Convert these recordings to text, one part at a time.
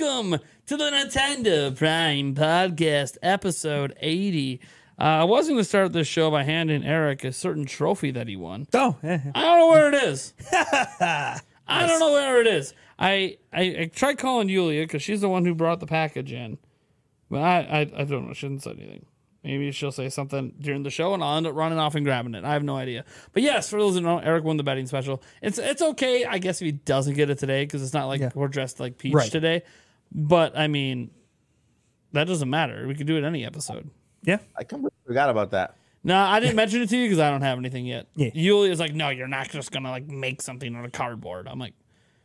welcome to the Nintendo Prime Podcast, episode 80. Uh, I was going to start this show by handing Eric a certain trophy that he won. Oh, yeah. I don't know where it is. I don't know where it is. I, I, I tried calling Yulia because she's the one who brought the package in. But I, I, I don't know. She didn't say anything. Maybe she'll say something during the show and I'll end up running off and grabbing it. I have no idea. But yes, for those who don't know, Eric won the betting special. It's it's okay, I guess, if he doesn't get it today because it's not like Yeah. we're dressed like Peach Right. today. But I mean, that doesn't matter. We could do it any episode. yeah. I completely forgot about that. No, I didn't mention it to you because I don't have anything yet. Yeah. Yulia's like, no, you're not just gonna like make something on a cardboard. I'm like,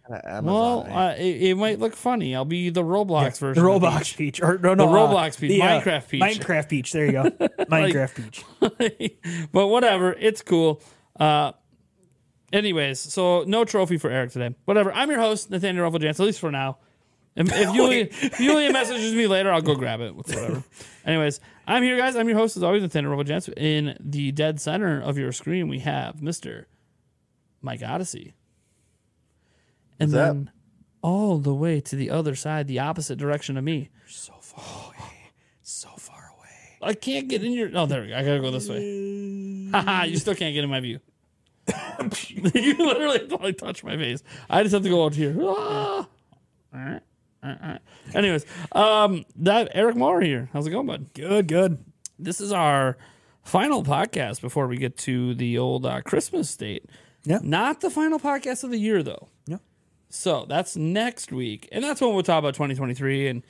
Amazon, well, eh? uh, it, it might look funny. I'll be the Roblox The version. of Roblox Peach. Or, no, no, The uh, Roblox Peach, the, uh, Minecraft Peach. Minecraft Peach. There you go. Minecraft Peach. Peach. but whatever, it's cool. Uh, anyways, so no trophy for Eric today. Whatever. I'm your host, Nathaniel Ruffle-Jans, at least for now. If, if Yulia, if Yulia messages me later, I'll go grab it. Whatever. Anyways, I'm here, guys. I'm your host, as always, Nathaniel Ruffle-Jans. In the dead center of your screen, we have Mr. Mike Odyssey. And What's up? then all the way to the other side, the opposite direction of me. So far away. So far away. I can't get in your. Oh, there we go. I gotta go this way. Haha, you still can't get in my view. you literally probably touch my face. I just have to go out here. Ah. All right. All right, all right. Anyways, um, that Eric Moore here. How's it going, bud? Good, good. This is our final podcast before we get to the old uh, Christmas date. Yeah. Not the final podcast of the year, though. Yeah. So that's next week. And that's when we'll talk about 2023 and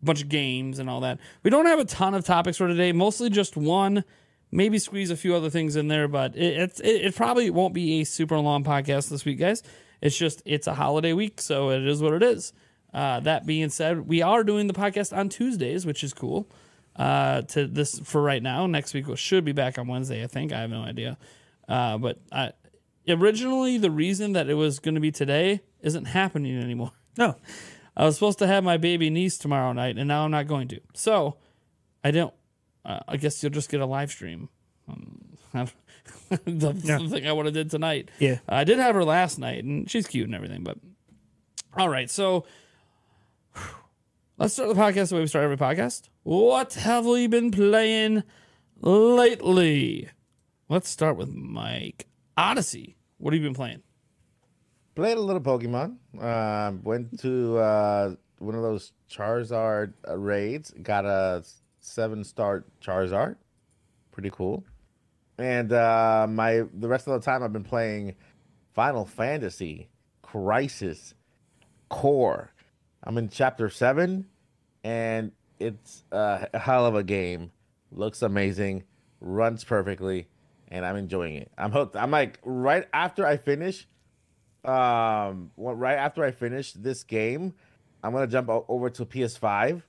a bunch of games and all that. We don't have a ton of topics for today, mostly just one. Maybe squeeze a few other things in there, but it, it's it, it probably won't be a super long podcast this week, guys. It's just it's a holiday week, so it is what it is. Uh, that being said, we are doing the podcast on Tuesdays, which is cool. Uh, to this for right now. Next week we should be back on Wednesday. I think I have no idea. Uh, but I, originally the reason that it was going to be today isn't happening anymore. No. I was supposed to have my baby niece tomorrow night, and now I'm not going to. So I don't. Uh, I guess you'll just get a live stream. Um, the, the thing I would have did tonight. Yeah. I did have her last night, and she's cute and everything. But all right, so let's start the podcast the way we start every podcast. What have we been playing lately? Let's start with Mike Odyssey. What have you been playing? Played a little Pokemon. Uh, went to uh, one of those Charizard raids. Got a seven star Charizard. Pretty cool. And uh, my the rest of the time I've been playing Final Fantasy Crisis Core. I'm in chapter seven, and it's a hell of a game. Looks amazing, runs perfectly, and I'm enjoying it. I'm hooked. I'm like right after I finish um well, right after I finish this game, I'm gonna jump over to PS5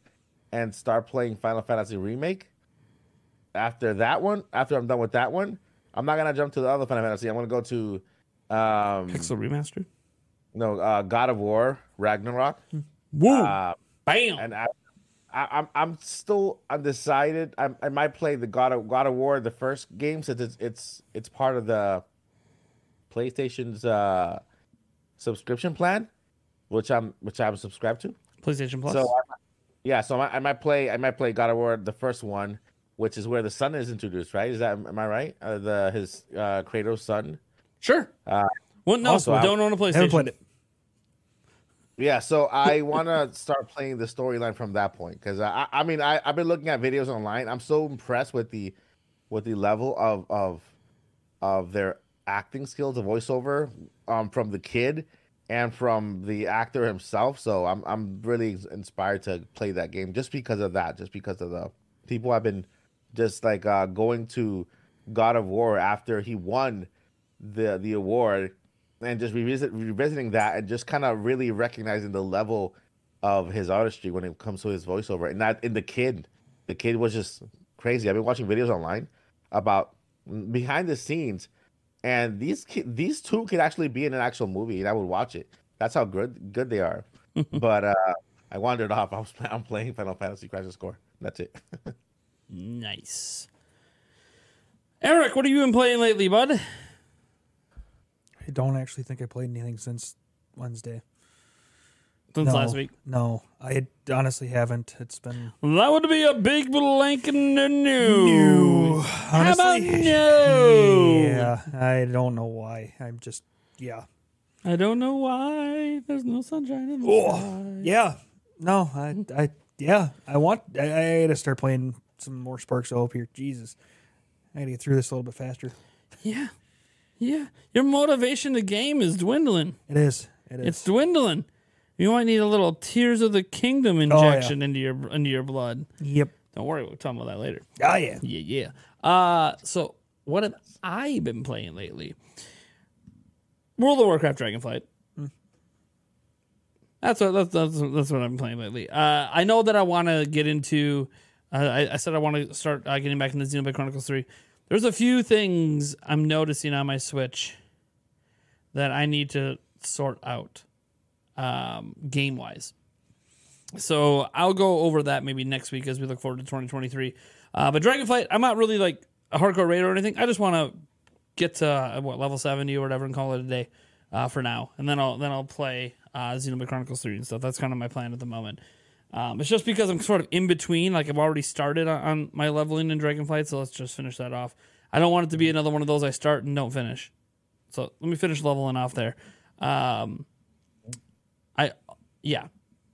and start playing Final Fantasy Remake. After that one, after I'm done with that one, I'm not gonna jump to the other Final Fantasy. I'm gonna go to um Pixel Remastered? no uh, God of War Ragnarok. Woo! Uh, Bam! and I, I, I'm I'm still undecided. I, I might play the God of God of War the first game since it's it's it's part of the PlayStation's uh, subscription plan, which I'm which I'm subscribed to. PlayStation Plus. So I, might- yeah, so I might, I might play I might play God of War the first one, which is where the son is introduced. Right? Is that am I right? Uh, the his uh, Kratos son. sure. Uh, well, no, also, we I- don't own a PlayStation. Haven't played it. Yeah, so I want to start playing the storyline from that point because I, I mean, I, I've been looking at videos online. I'm so impressed with the, with the level of of, of their acting skills, the voiceover, um, from the kid and from the actor himself. So I'm I'm really inspired to play that game just because of that, just because of the people have been just like uh, going to God of War after he won the the award and just revisit revisiting that and just kind of really recognizing the level of his artistry when it comes to his voiceover and that in the kid. The kid was just crazy. I've been watching videos online about behind the scenes and these ki- these two could actually be in an actual movie and i would watch it. That's how good good they are. But uh i wandered off. I was i'm playing final fantasy crisis core. That's it. Nice. Eric, what have you been playing lately, bud? I don't actually think I played anything since Wednesday. since no, last week? No, I honestly haven't. It's been That would be a big blank in the new. new. How about no? yeah, I don't know why. I'm just yeah. I don't know why there's no sunshine in the Oh, sky. yeah. No, I, I, yeah. I want. I, I gotta start playing some more Sparks Hope here. Jesus, I gotta get through this a little bit faster. Yeah. Yeah. Your motivation to game is dwindling. It is. It is. It's dwindling. You might need a little Tears of the Kingdom yeah. injection into your into your blood. yep. Don't worry, we'll talk about that later. Oh yeah. Yeah, yeah. Uh so what have I been playing lately? World of Warcraft Dragonflight. That's what that's, that's that's what I'm playing lately. Uh, I know that I want to get into. Uh, I, I said I want to start uh, getting back into Xenoblade Chronicles Three. There's a few things I'm noticing on my Switch that I need to sort out, um, game wise. So I'll go over that maybe next week as we look forward to 2023. Uh, but Dragonflight, I'm not really like a hardcore raider or anything. I just want to get to uh, what level 70 or whatever and call it a day uh, for now, and then I'll then I'll play uh, Xenoblade Chronicles 3 and stuff. That's kind of my plan at the moment. Um, it's just because I'm sort of in between. Like I've already started on, on my leveling in Dragonflight, so let's just finish that off. I don't want it to be another one of those I start and don't finish. So let me finish leveling off there. Um, I yeah,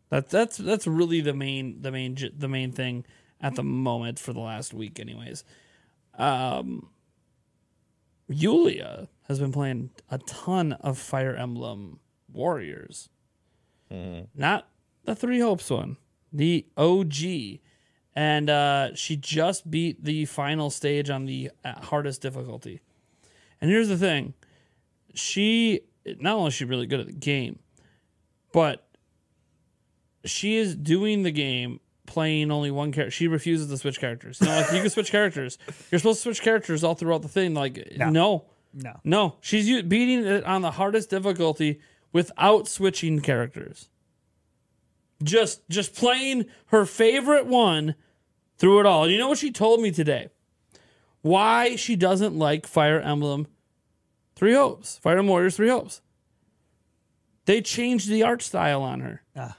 that's that's that's really the main the main the main thing at the moment for the last week, anyways. Um, Yulia has been playing a ton of Fire Emblem Warriors, not the Three Hopes one, the OG, and uh, she just beat the final stage on the uh, hardest difficulty. And here's the thing: she not only is she really good at the game, but she is doing the game playing only one character. She refuses to switch characters. You know, like you can switch characters. You're supposed to switch characters all throughout the thing. Like no, no, No. she's beating it on the hardest difficulty without switching characters. Just just playing her favorite one through it all. And you know what she told me today? Why she doesn't like Fire Emblem Three Hopes, Fire Emblem Warriors Three Hopes. They changed the art style on her, Ah.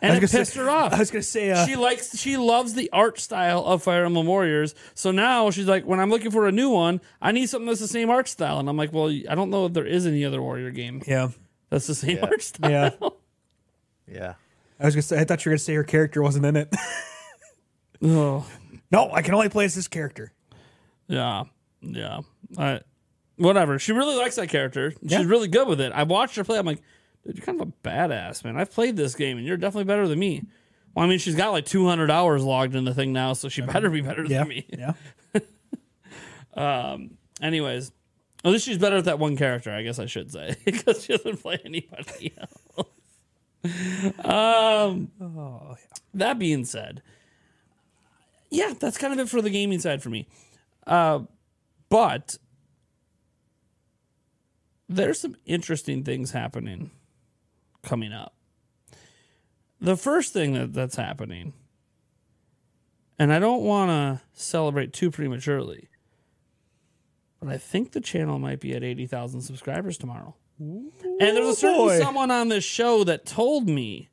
and it pissed say- her off I was gonna say. Uh, she likes she loves the art style of Fire Emblem Warriors. So now she's like, when I'm looking for a new one, I need something that's the same art style. And I'm like, well, I don't know if there is any other Warrior game yeah. that's the same Yeah. art style. Yeah. Yeah. I was gonna say. I thought you were gonna say her character wasn't in it. oh, no, I can only play as this character. yeah, yeah. I, whatever. She really likes that character. She's Yeah. really good with it. I watched her play. I'm like, dude, you're kind of a badass, man. I've played this game, and you're definitely better than me. Well, I mean, she's got like 200 hours logged in the thing now, so she better be better Yeah. than me. Yeah. um. Anyways, at least she's better at that one character, I guess I should say, because she doesn't play anybody else. Um, Oh, yeah. that being said, yeah, that's kind of it for the gaming side for me. Uh, but there's some interesting things happening coming up. The first thing that, that's happening, and I don't want to celebrate too prematurely, but I think the channel might be at 80,000 subscribers tomorrow. And there's a certain boy. someone on this show that told me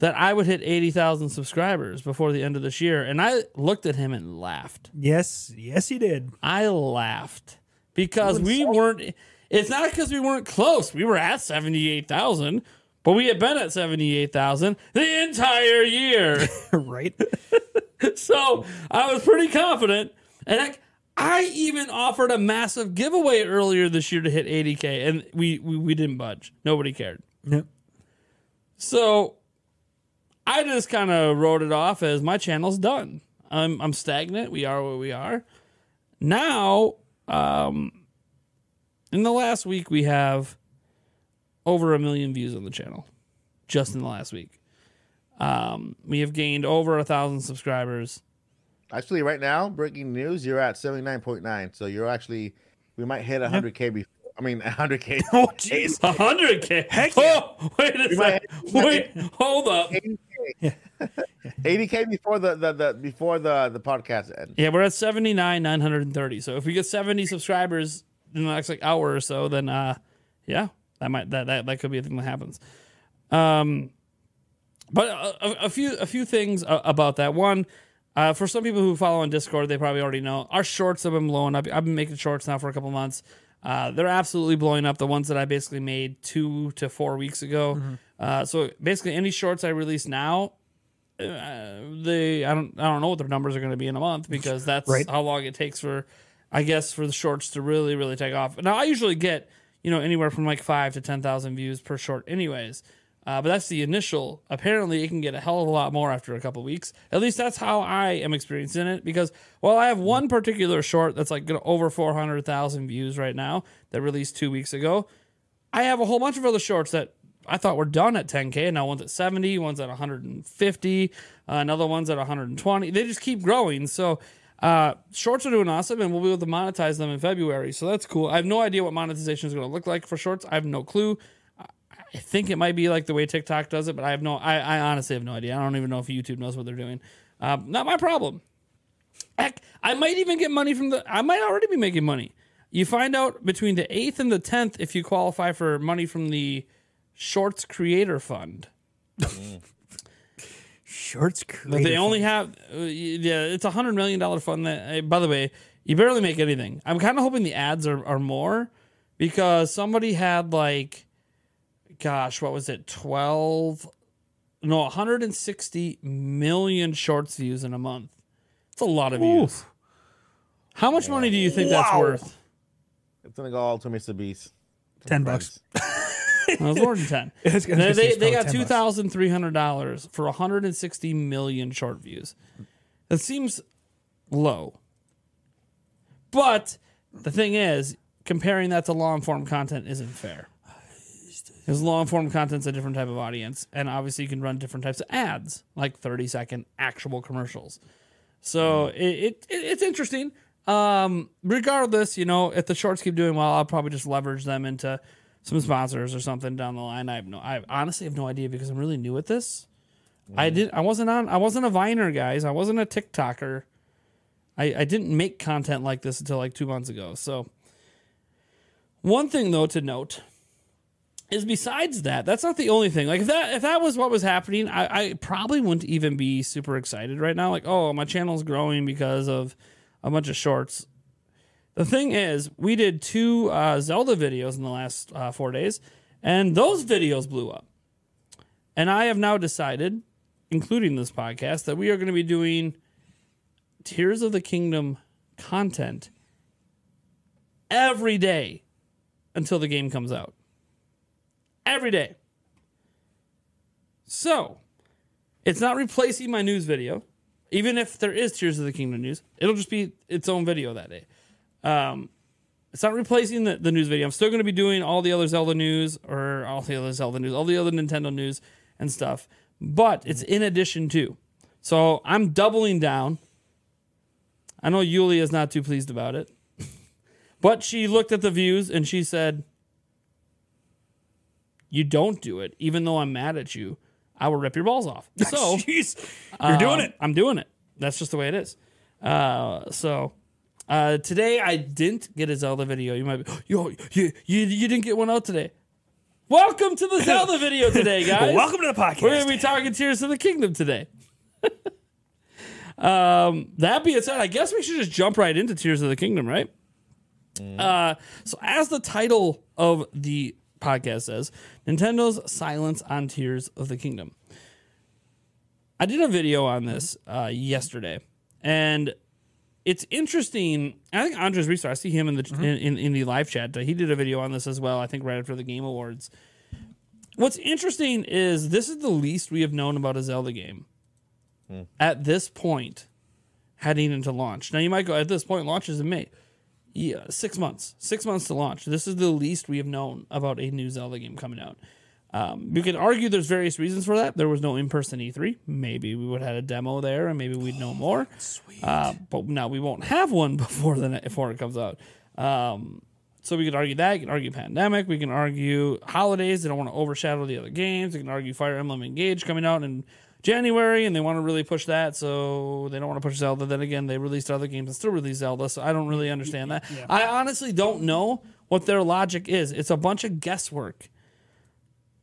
that I would hit 80,000 subscribers before the end of this year. And I looked at him and laughed. Yes. Yes, he did. I laughed because we weren't, it's not because we weren't close. We were at 78,000, but we had been at 78,000 the entire year. right. so I was pretty confident. And I, I even offered a massive giveaway earlier this year to hit 80K, and we, we, we didn't budge. Nobody cared. Yep. So I just kind of wrote it off as my channel's done. I'm I'm stagnant. We are where we are. Now, um, in the last week, we have over a million views on the channel, just in the last week. Um, we have gained over a thousand subscribers. Actually, right now, breaking news, you're at 79.9. So you're actually, we might hit 100K before. I mean, 100K. Oh, jeez. A hundred k. Heck yeah. Oh, wait a second. Wait, hold up. 80K. 80K before the, the, the before the the podcast ends. Yeah, we're at 79, 930. So if we get 70 subscribers in the next like hour or so, then uh yeah, that might that that, that could be a thing that happens. Um, but a, a, few a few things about that. One, uh, for some people who follow on Discord, they probably already know our shorts have been blowing up. I've been making shorts now for a couple months. Uh, they're absolutely blowing up. The ones that I basically made two to four weeks ago. Mm-hmm. Uh, so basically, any shorts I release now, uh, they I don't I don't know what their numbers are going to be in a month because that's Right. how long it takes for I guess for the shorts to really really take off. Now I usually get you know anywhere from like five to ten thousand views per short, anyways. Uh, but that's the initial. Apparently, it can get a hell of a lot more after a couple weeks. At least that's how I am experiencing it. Because while I have one particular short that's like over four hundred thousand views right now that released two weeks ago. I have a whole bunch of other shorts that I thought were done at 10k, and now one's at 70, one's at 150, uh, another one's at 120. They just keep growing. So uh, shorts are doing awesome, and we'll be able to monetize them in February. So that's cool. I have no idea what monetization is going to look like for shorts. I have no clue. I- think it might be like the way TikTok does it, but I have no. I, I honestly have no idea. I don't even know if YouTube knows what they're doing. Um, not my problem. Heck, I might even get money from the. I might already be making money. You find out between the eighth and the tenth if you qualify for money from the Shorts Creator Fund. Shorts But creative. they only have, uh, yeah, it's a hundred million dollar fund. That, uh, by the way, you barely make anything. I'm kind of hoping the ads are, are more because somebody had like, gosh, what was it, twelve? No, 160 million shorts views in a month. It's a lot of views. How much money do you think that's worth? It's gonna go all to Mr. Beast. ten bucks. Well, it's more than ten. It's gonna they they, they got 10 two bucks. thousand three hundred dollars for 160 million short views. That seems low. But the thing is, comparing that to long form content isn't fair. Because long form content's a different type of audience, and obviously you can run different types of ads, like 30 second actual commercials. So it, it, it it's interesting. Um, regardless, you know, if the shorts keep doing well, I'll probably just leverage them into some sponsors or something down the line. I have no, I honestly have no idea because I'm really new at this. I did, I wasn't on, I wasn't a Viner, guys. I wasn't a TikToker. I, I didn't make content like this until like two months ago. So, one thing though to note is besides that, that's not the only thing. Like if that if that was what was happening, I, I probably wouldn't even be super excited right now. Like, oh, my channel's growing because of a bunch of shorts. The thing is, we did two uh, Zelda videos in the last uh, four days, and those videos blew up. And I have now decided, including this podcast, that we are going to be doing Tears of the Kingdom content every day until the game comes out. Every day. So, it's not replacing my news video. Even if there is Tears of the Kingdom news, it'll just be its own video that day. Um, it's not replacing the, the news video. I'm still going to be doing all the other Zelda news or all the other Zelda news, all the other Nintendo news and stuff, but it's in addition to. So I'm doubling down. I know Yulia is not too pleased about it, but she looked at the views and she said, "You don't do it, even though I'm mad at you. I will rip your balls off." So Jeez, you're doing um, it. I'm doing it. That's just the way it is. Uh, so uh, today I didn't get a Zelda video. You might be, yo, you, you, you didn't get one out today. Welcome to the Zelda video today, guys. Welcome to the podcast. We're going to be talking Tears of the Kingdom today. um, that being said, I guess we should just jump right into Tears of the Kingdom, right? Uh, so, as the title of the podcast says, Nintendo's silence on Tears of the Kingdom. I did a video on this uh, yesterday, and it's interesting. I think Andres Reestar, I see him in the in, in, in the live chat. He did a video on this as well. I think right after the Game Awards. What's interesting is this is the least we have known about a Zelda game at this point, heading into launch. Now you might go at this point. Launches in May. Yeah, six months. Six months to launch. This is the least we have known about a new Zelda game coming out. Um, you could argue there's various reasons for that. There was no in-person E3. Maybe we would have had a demo there, and maybe we'd know more. Sweet. Uh, but now we won't have one before the before it comes out. Um, so we could argue that. You can argue pandemic. We can argue holidays. They don't want to overshadow the other games. We can argue Fire Emblem Engage coming out in January, and they want to really push that. So they don't want to push Zelda. Then again, they released other games and still release Zelda. So I don't really understand that. I honestly don't know what their logic is. It's a bunch of guesswork.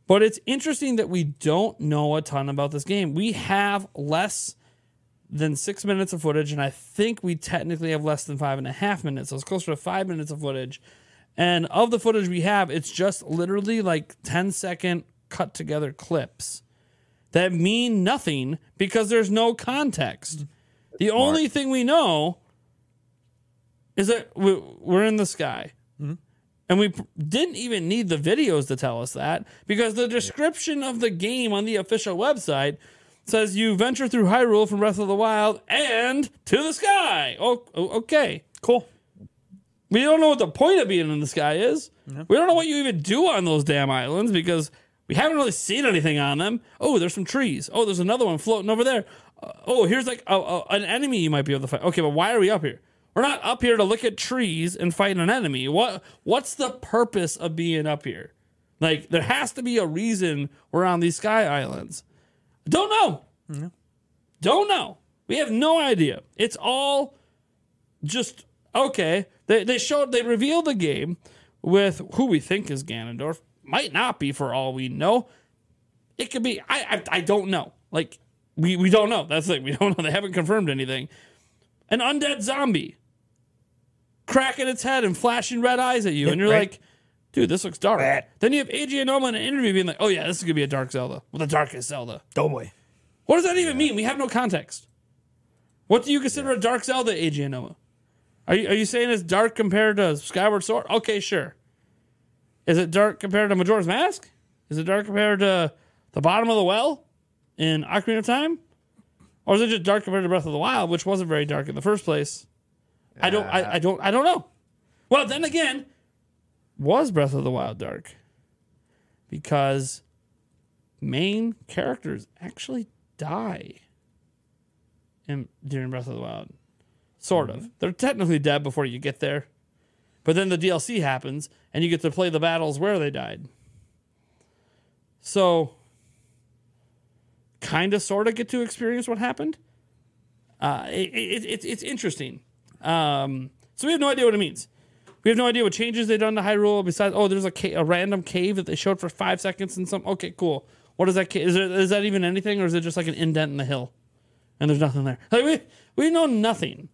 But it's interesting that we don't know a ton about this game. We have less than six minutes of footage, and I think we technically have less than five and a half minutes. So it's closer to five minutes of footage. And of the footage we have, it's just literally like 10 second cut together clips that mean nothing because there's no context. The only thing we know is that we- we're in the sky. Hmm? And we didn't even need the videos to tell us that because the description of the game on the official website says you venture through Hyrule from Breath of the Wild and to the sky. Oh, okay. Cool. We don't know what the point of being in the sky is. We don't know what you even do on those damn islands because we haven't really seen anything on them. Oh, there's some trees. Oh, there's another one floating over there. Uh, oh, here's like a, a- an enemy you might be able to fight. Okay, but why are we up here? We're not up here to look at trees and fight an enemy. What what's the purpose of being up here? Like there has to be a reason we're on these sky islands. Don't know. Don't know. We have no idea. It's all just okay. They they showed they revealed the game with who we think is Ganondorf. Might not be for all we know. It could be. I I, I don't know. Like we we don't know. That's thing. We don't know. They haven't confirmed anything. An undead zombie cracking its head and flashing red eyes at you, and you're right. like, dude, this looks dark. Right. Then you have Eiji Aonuma in an interview being like, oh yeah, this is gonna be a dark Zelda. Well, the darkest Zelda. Don't boy. What does that even mean? We have no context. What do you consider a dark Zelda, Eiji Aonuma? Are you, are you saying it's dark compared to Skyward Sword? Okay, sure. Is it dark compared to Majora's Mask? Is it dark compared to the bottom of the well in Ocarina of Time? Or is it just dark compared to Breath of the Wild, which wasn't very dark in the first place? I don't I, I don't I don't know. Well, then again, was Breath of the Wild dark? Because main characters actually die in during Breath of the Wild. Sort mm-hmm. of. They're technically dead before you get there. But then the DLC happens and you get to play the battles where they died. So kind of sort of get to experience what happened. Uh, it, it, it, it's interesting. Um, so we have no idea what it means. We have no idea what changes they've done to Hyrule besides, oh, there's a, ca- a random cave that they showed for five seconds and some. Okay, cool. What is that? Ca- is, there, is that even anything or is it just like an indent in the hill? And there's nothing there. Like we, we know nothing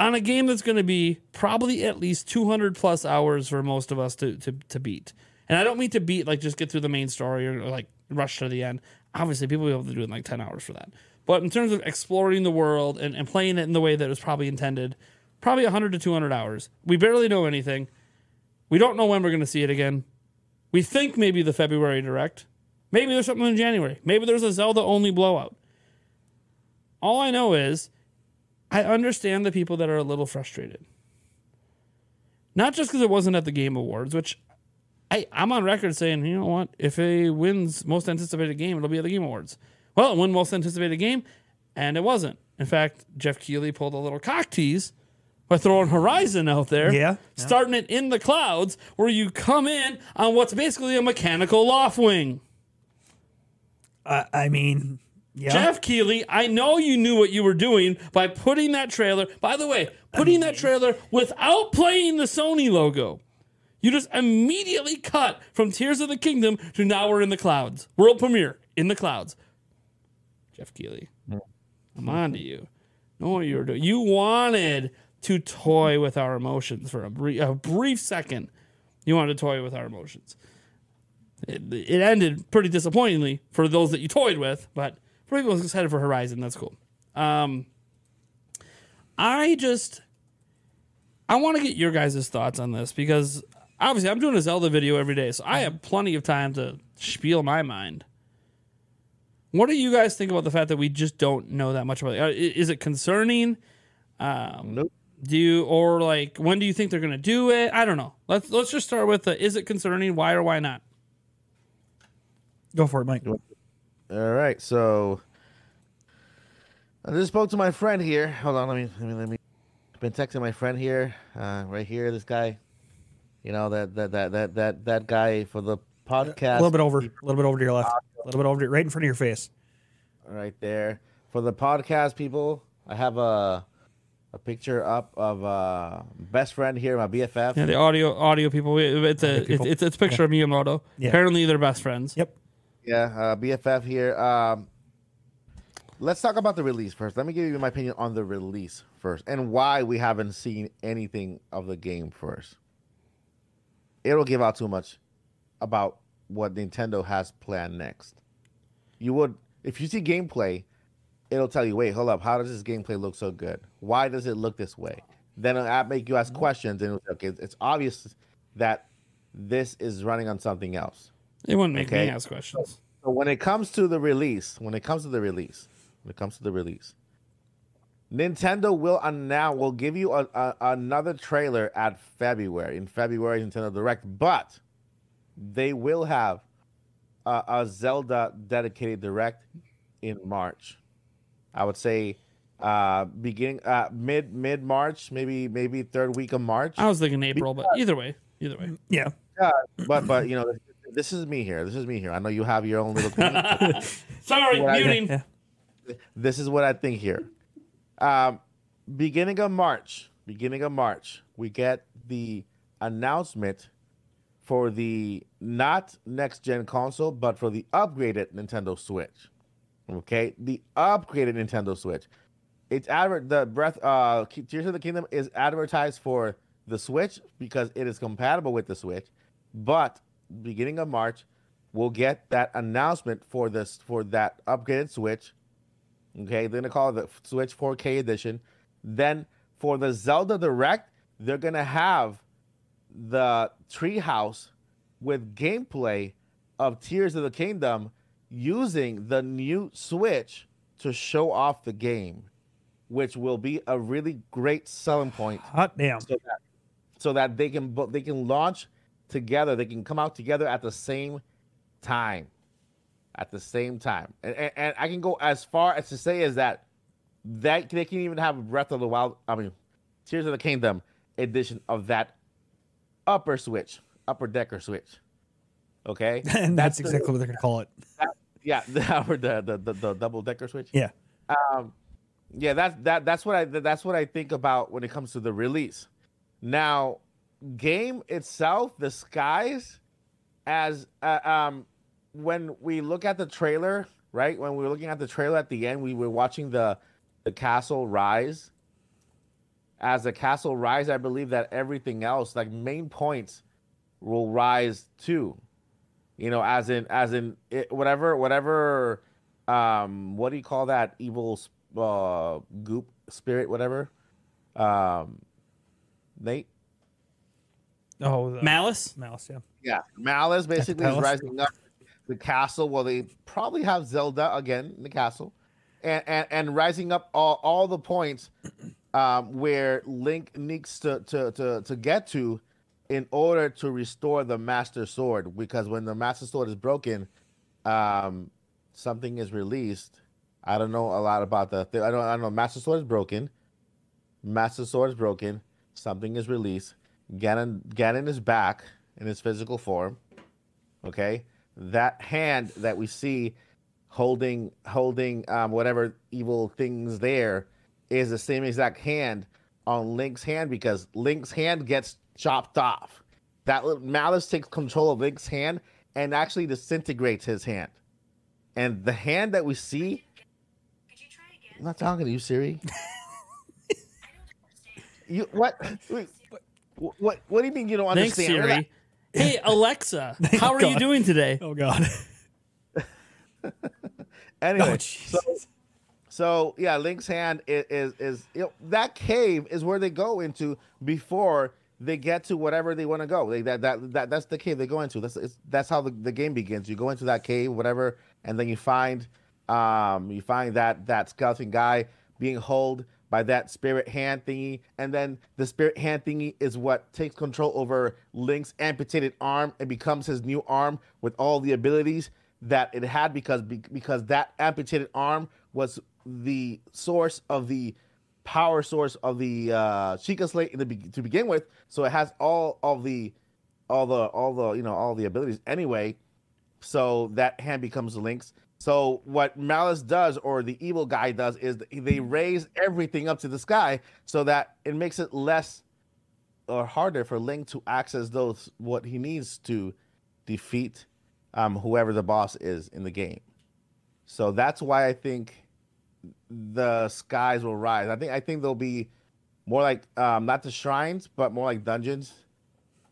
on a game that's going to be probably at least 200 plus hours for most of us to, to, to beat. And I don't mean to beat like just get through the main story or, like rush to the end. Obviously, people will be able to do it in like 10 hours for that. But in terms of exploring the world and, and playing it in the way that it was probably intended, probably 100 to 200 hours. We barely know anything. We don't know when we're going to see it again. We think maybe the February direct. Maybe there's something in January. Maybe there's a Zelda only blowout. All I know is I understand the people that are a little frustrated. Not just because it wasn't at the Game Awards, which I, I'm on record saying, you know what? If it wins most anticipated game, it'll be at the Game Awards. Well, it won most anticipated game, and it wasn't. In fact, Geoff Keighley pulled a little cock tease by throwing Horizon out there, Yeah. starting it in the clouds, where you come in on what's basically a mechanical Loftwing. I, I mean, Geoff Keighley, I know you knew what you were doing by putting that trailer. By the way, putting that trailer without playing the Sony logo. You just immediately cut from Tears of the Kingdom to now we're in the clouds. World premiere in the clouds. Geoff Keighley, hmm. I'm on to you. Know what you were doing. You wanted to toy with our emotions for a brief, a brief second. You wanted to toy with our emotions. It, it ended pretty disappointingly for those that you toyed with, but for people excited for Horizon, that's cool. Um, I just I want to get your guys' thoughts on this because obviously I'm doing a Zelda video every day, so I have plenty of time to spiel my mind. What do you guys think about the fact that we just don't know that much about it? Uh, i- Is it concerning? Um, Nope. Do you or like when do you think they're gonna do it? I don't know. Let's let's just start with the is it concerning? Why or why not? Go for it, Mike. All right, so I just spoke to my friend here. Hold on, let me let me let me. I've been texting my friend here, uh, right here. This guy, you know that that that that that that guy for the podcast. A little bit over, a little bit over to your left, a little bit over, to, right in front of your face. right there for the podcast people. I have a a picture up of uh best friend here, my BFF. Yeah, the audio audio people. It's a Audio people. It's, it's it's a picture of Miyamoto. Yeah. Apparently, they're best friends. Yep. Yeah, uh, BFF here. Um, let's talk about the release first. Let me give you my opinion on the release first and why we haven't seen anything of the game first. It'll give out too much about what Nintendo has planned next. You would, if you see gameplay, it'll tell you, wait, hold up, how does this gameplay look so good? Why does it look this way? Then it'll make you ask questions, and it'll say, okay, it's obvious that this is running on something else. It wouldn't make Okay. me ask questions. So when it comes to the release, when it comes to the release, when it comes to the release, Nintendo will now will give you a, a, another trailer at February in February Nintendo Direct, but they will have a, a Zelda dedicated Direct in March. I would say uh beginning uh mid mid March, maybe maybe third week of March. I was thinking April, but either way, either way. yeah. Yeah. But but you know this is me here. This is me here. I know you have your own little opinion. Sorry, Well, I- muting. Yeah. this is what I think here. Um, beginning of March, beginning of March, we get the announcement for the not next gen console, but for the upgraded Nintendo Switch. Okay, the upgraded Nintendo Switch. It's adver- the breath uh Tears of the Kingdom is advertised for the Switch because it is compatible with the Switch, but beginning of March, we'll get that announcement for this for that upgraded Switch. Okay, they're gonna call it the Switch 4K edition. Then for the Zelda Direct, they're gonna have the treehouse with gameplay of Tears of the Kingdom using the new Switch to show off the game, which will be a really great selling point Hot damn. so that so that they can they can launch together. They can come out together at the same time, at the same time. And, and, and I can go as far as to say is that that they can even have Breath of the Wild. I mean, Tears of the Kingdom edition of that upper switch, upper decker switch. Okay, And that's the- exactly what they're gonna call it. yeah, the the the, the, the double decker switch. Yeah. Um, yeah, that's that that's what I that's what I think about when it comes to the release. Now, game itself, the skies, as uh, um, when we look at the trailer, right? When we were looking at the trailer at the end, we were watching the the castle rise. As the castle rise, I believe that everything else, like main points, will rise too. You know, as in as in it, whatever whatever um what do you call that evil uh goop spirit whatever um nate Oh, the Malice. mouse. Yeah. yeah malice basically is rising up the castle. Well they probably have zelda again in the castle. And and, and rising up all, all the points um where link needs to, to to to get to in order to restore the master sword. Because when the master sword is broken um something is released. I don't know a lot about the i don't i don't know. Master sword is broken. Master sword is broken. Something is released ganon ganon is back in his physical form okay? That hand that we see holding holding um whatever evil things there is the same exact hand on link's hand because link's hand gets chopped off. That little- malice takes control of link's hand and actually disintegrates his hand. And the hand that we see Could you try again? i'm not talking to you siri. You what what what, what do you mean you don't Thanks, understand Siri. Hey, Alexa, how are you God. doing today? Oh God. anyway oh so jeez. So yeah, Link's hand is is, is you know, that cave is where they go into before they get to whatever they want to go. They, that, that that that's the cave they go into. That's it's, that's how the, the game begins. You go into that cave, whatever, and then you find um you find that that skeleton guy being held by that spirit hand thingy, and then the spirit hand thingy is what takes control over Link's amputated arm and becomes his new arm with all the abilities that it had because because that amputated arm was the source of the power source of the uh Sheikah Slate the to begin with. So it has all of the all the all the you know all the abilities anyway. So that hand becomes Link's. So what Malice does, or the evil guy does, is they raise everything up to the sky so that it makes it less or harder for Link to access those what he needs to defeat um, whoever the boss is in the game. So that's why I think the skies will rise. I think I think there'll be more like um, not the shrines, but more like dungeons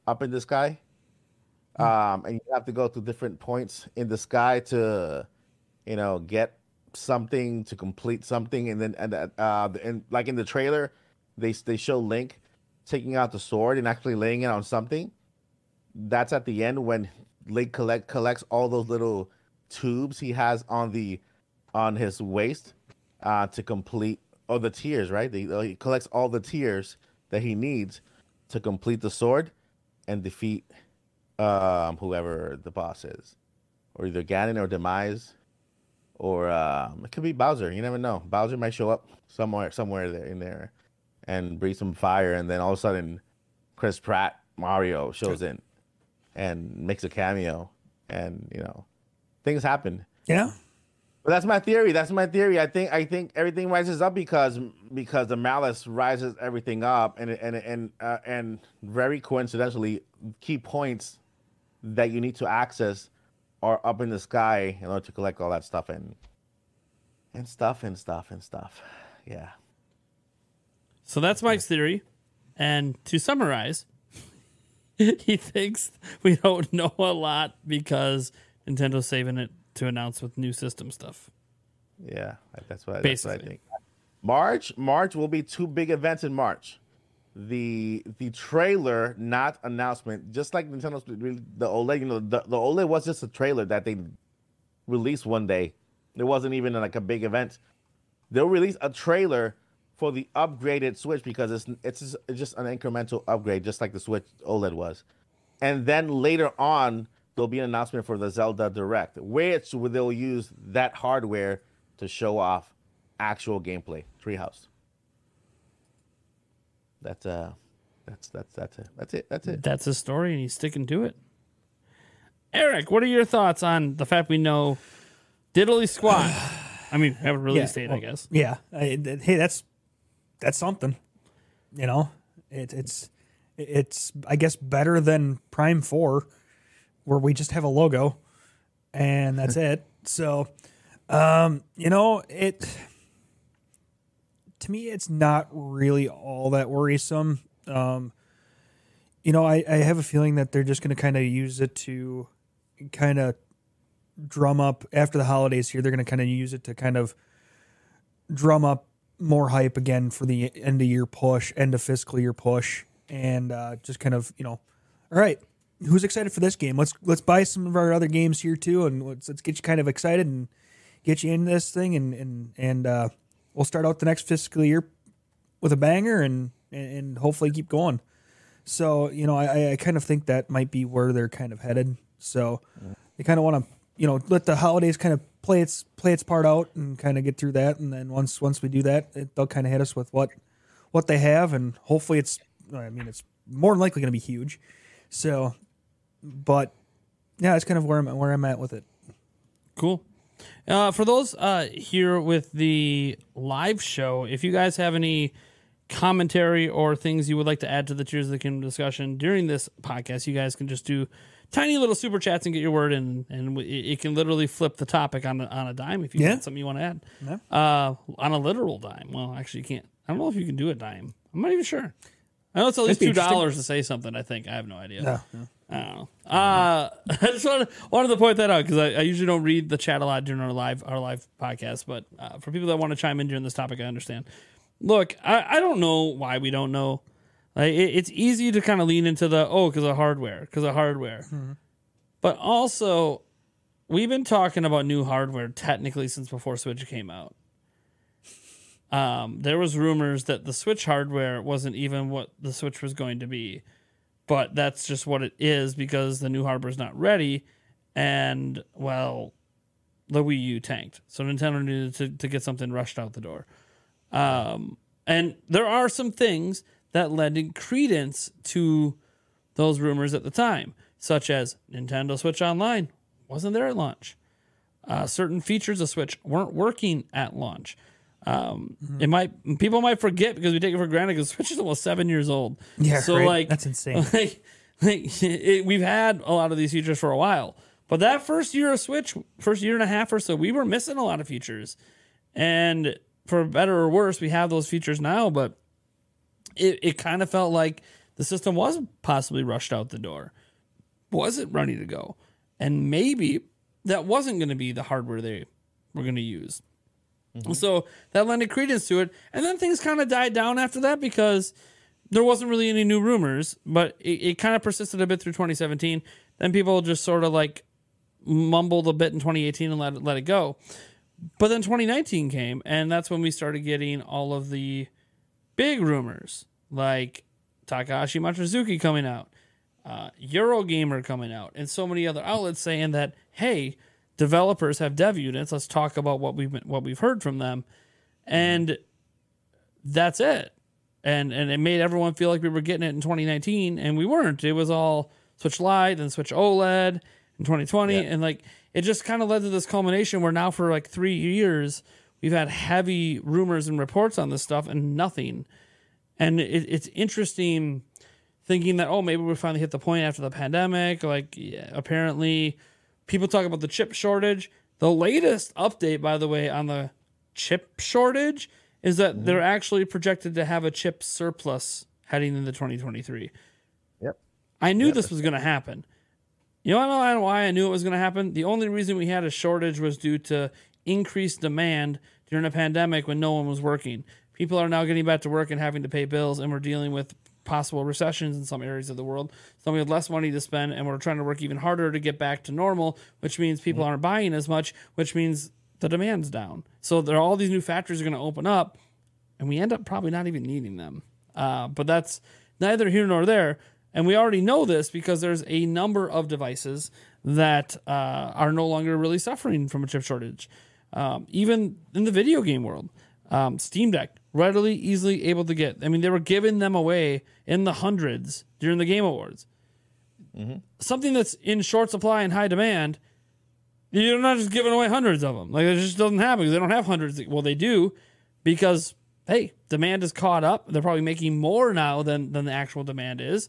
up in the sky. Um, and you have to go to different points in the sky to, you know, get something to complete something, and then and uh, and like in the trailer, they they show Link taking out the sword and actually laying it on something. That's at the end when Link collect collects all those little tubes he has on the on his waist uh, to complete oh the tears right. He collects all the tears that he needs to complete the sword and defeat um, whoever the boss is, or either Ganon or Demise, or um, it could be Bowser. You never know. Bowser might show up somewhere, somewhere there in there, and breathe some fire, and then all of a sudden, Chris Pratt, Mario shows in, and makes a cameo, and you know, things happen. Yeah. But that's my theory. That's my theory. I think I think everything rises up because because the malice rises everything up, and and and uh, and very coincidentally, key points that you need to access are up in the sky in order to collect all that stuff and and stuff and stuff and stuff. Yeah. So that's Mike's theory. And to summarize, he thinks we don't know a lot because Nintendo's saving it to announce with new system stuff. Yeah, that's what, that's what I Basically. think. March, March will be two big events in March. The the trailer, not announcement, just like Nintendo's the OLED. You know, the, the OLED was just a trailer that they released one day. It wasn't even like a big event. They'll release a trailer for the upgraded Switch because it's it's just, it's just an incremental upgrade, just like the Switch OLED was. And then later on, there'll be an announcement for the Zelda Direct, which they'll use that hardware to show off actual gameplay. Treehouse. That's uh, that's that's that's it. That's it. That's it. That's his story, and he's sticking to it. Eric, what are your thoughts on the fact we know Diddly Squat? I mean, we have a release date, I well, guess. Yeah. I, th- hey, that's that's something. You know, it, it's it's I guess better than Prime Four, where we just have a logo, and that's it. So, um, you know, it to me, it's not really all that worrisome. Um, you know, I, I have a feeling that they're just going to kind of use it to kind of drum up after the holidays here. They're going to kind of use it to kind of drum up more hype again for the end of year push, end of fiscal year push, and uh, just kind of you know, all right, who's excited for this game? Let's let's buy some of our other games here too, and let's let's get you kind of excited and get you into this thing, and and and uh, we'll start out the next fiscal year with a banger, and and, hopefully keep going. So you know, I, I kind of think that might be where they're kind of headed. So they kind of want to you know let the holidays kind of play its play its part out and kind of get through that, and then once once we do that, it, they'll kind of hit us with what what they have, and hopefully it's I mean it's more than likely going to be huge. So, but yeah, that's kind of where I'm where I'm at with it. Cool. Uh, for those uh, here with the live show, if you guys have any commentary or things you would like to add to the Tears of the Kingdom discussion during this podcast, you guys can just do tiny little super chats and get your word in, and it, it can literally flip the topic on a, on a dime if you Yeah. got something you want to add. Yeah. Uh, on a literal dime. Well, actually, you can't. I don't know if you can do a dime. I'm not even sure. I know it's at least two dollars to say something. I think I have no idea. No, no. I don't know. Uh, I just wanted, wanted to point that out because I, I usually don't read the chat a lot during our live our live podcast. But uh, for people that want to chime in during this topic, I understand. Look, I, I don't know why we don't know. Like it, it's easy to kind of lean into the oh because of hardware because of hardware, but also we've been talking about new hardware technically since before Switch came out. Um, there was rumors that the Switch hardware wasn't even what the Switch was going to be but that's just what it is because the new hardware is not ready and well the wii u tanked. So nintendo needed to, to get something rushed out the door. Um, and there are some things that lended credence to those rumors at the time such as nintendo switch online wasn't there at launch. Uh, certain features of switch weren't working at launch um, Mm-hmm. it might people might forget because we take it for granted because switch is almost seven years old Yeah, so right. like That's insane. like, like it, we've had a lot of these features for a while, But that first year of Switch, first year and a half or so, we were missing a lot of features. And for better or worse, we have those features now, but it, it kind of felt like the system was possibly rushed out the door. Wasn't ready to go. And maybe that wasn't going to be the hardware they were going to use. So that lended credence to it. And then things kind of died down after that because there wasn't really any new rumors, but it, it kind of persisted a bit through 2017. Then people just sort of like mumbled a bit in 2018 and let it, let it go. But then 2019 came, and that's when we started getting all of the big rumors like Takashi Mochizuki coming out, uh, Eurogamer coming out, and so many other outlets saying that, hey, developers have dev units. Let's talk about what we've been, what we've heard from them, and that's it. And and it made everyone feel like we were getting it in 2019, and we weren't. It was all Switch Lite and Switch OLED in 2020, Yeah. and like it just kind of led to this culmination where now for like three years we've had heavy rumors and reports on this stuff and nothing. And it, it's interesting thinking that oh maybe we finally hit the point after the pandemic. Like yeah, apparently people talk about the chip shortage. The latest update, by the way, on the chip shortage is that mm-hmm. they're actually projected to have a chip surplus heading into 2023. Yep. I knew this was going to happen. You know why- why I knew it was going to happen? The only reason we had a shortage was due to increased demand during a pandemic when no one was working. People are now getting back to work and having to pay bills, and we're dealing with possible recessions in some areas of the world. So we have less money to spend, and we're trying to work even harder to get back to normal, which means people aren't buying as much, which means the demand's down. So there are all these new factories are going to open up, and we end up probably not even needing them. Uh, but that's neither here nor there. And we already know this because there's a number of devices that uh, are no longer really suffering from a chip shortage. Um, even in the video game world, um, Steam Deck readily, easily able to get. I mean, they were giving them away in the hundreds during the Game Awards. Mm-hmm. Something that's in short supply and high demand, you're not just giving away hundreds of them. Like it just doesn't happen because they don't have hundreds. Well, they do because hey, demand is caught up. They're probably making more now than than the actual demand is,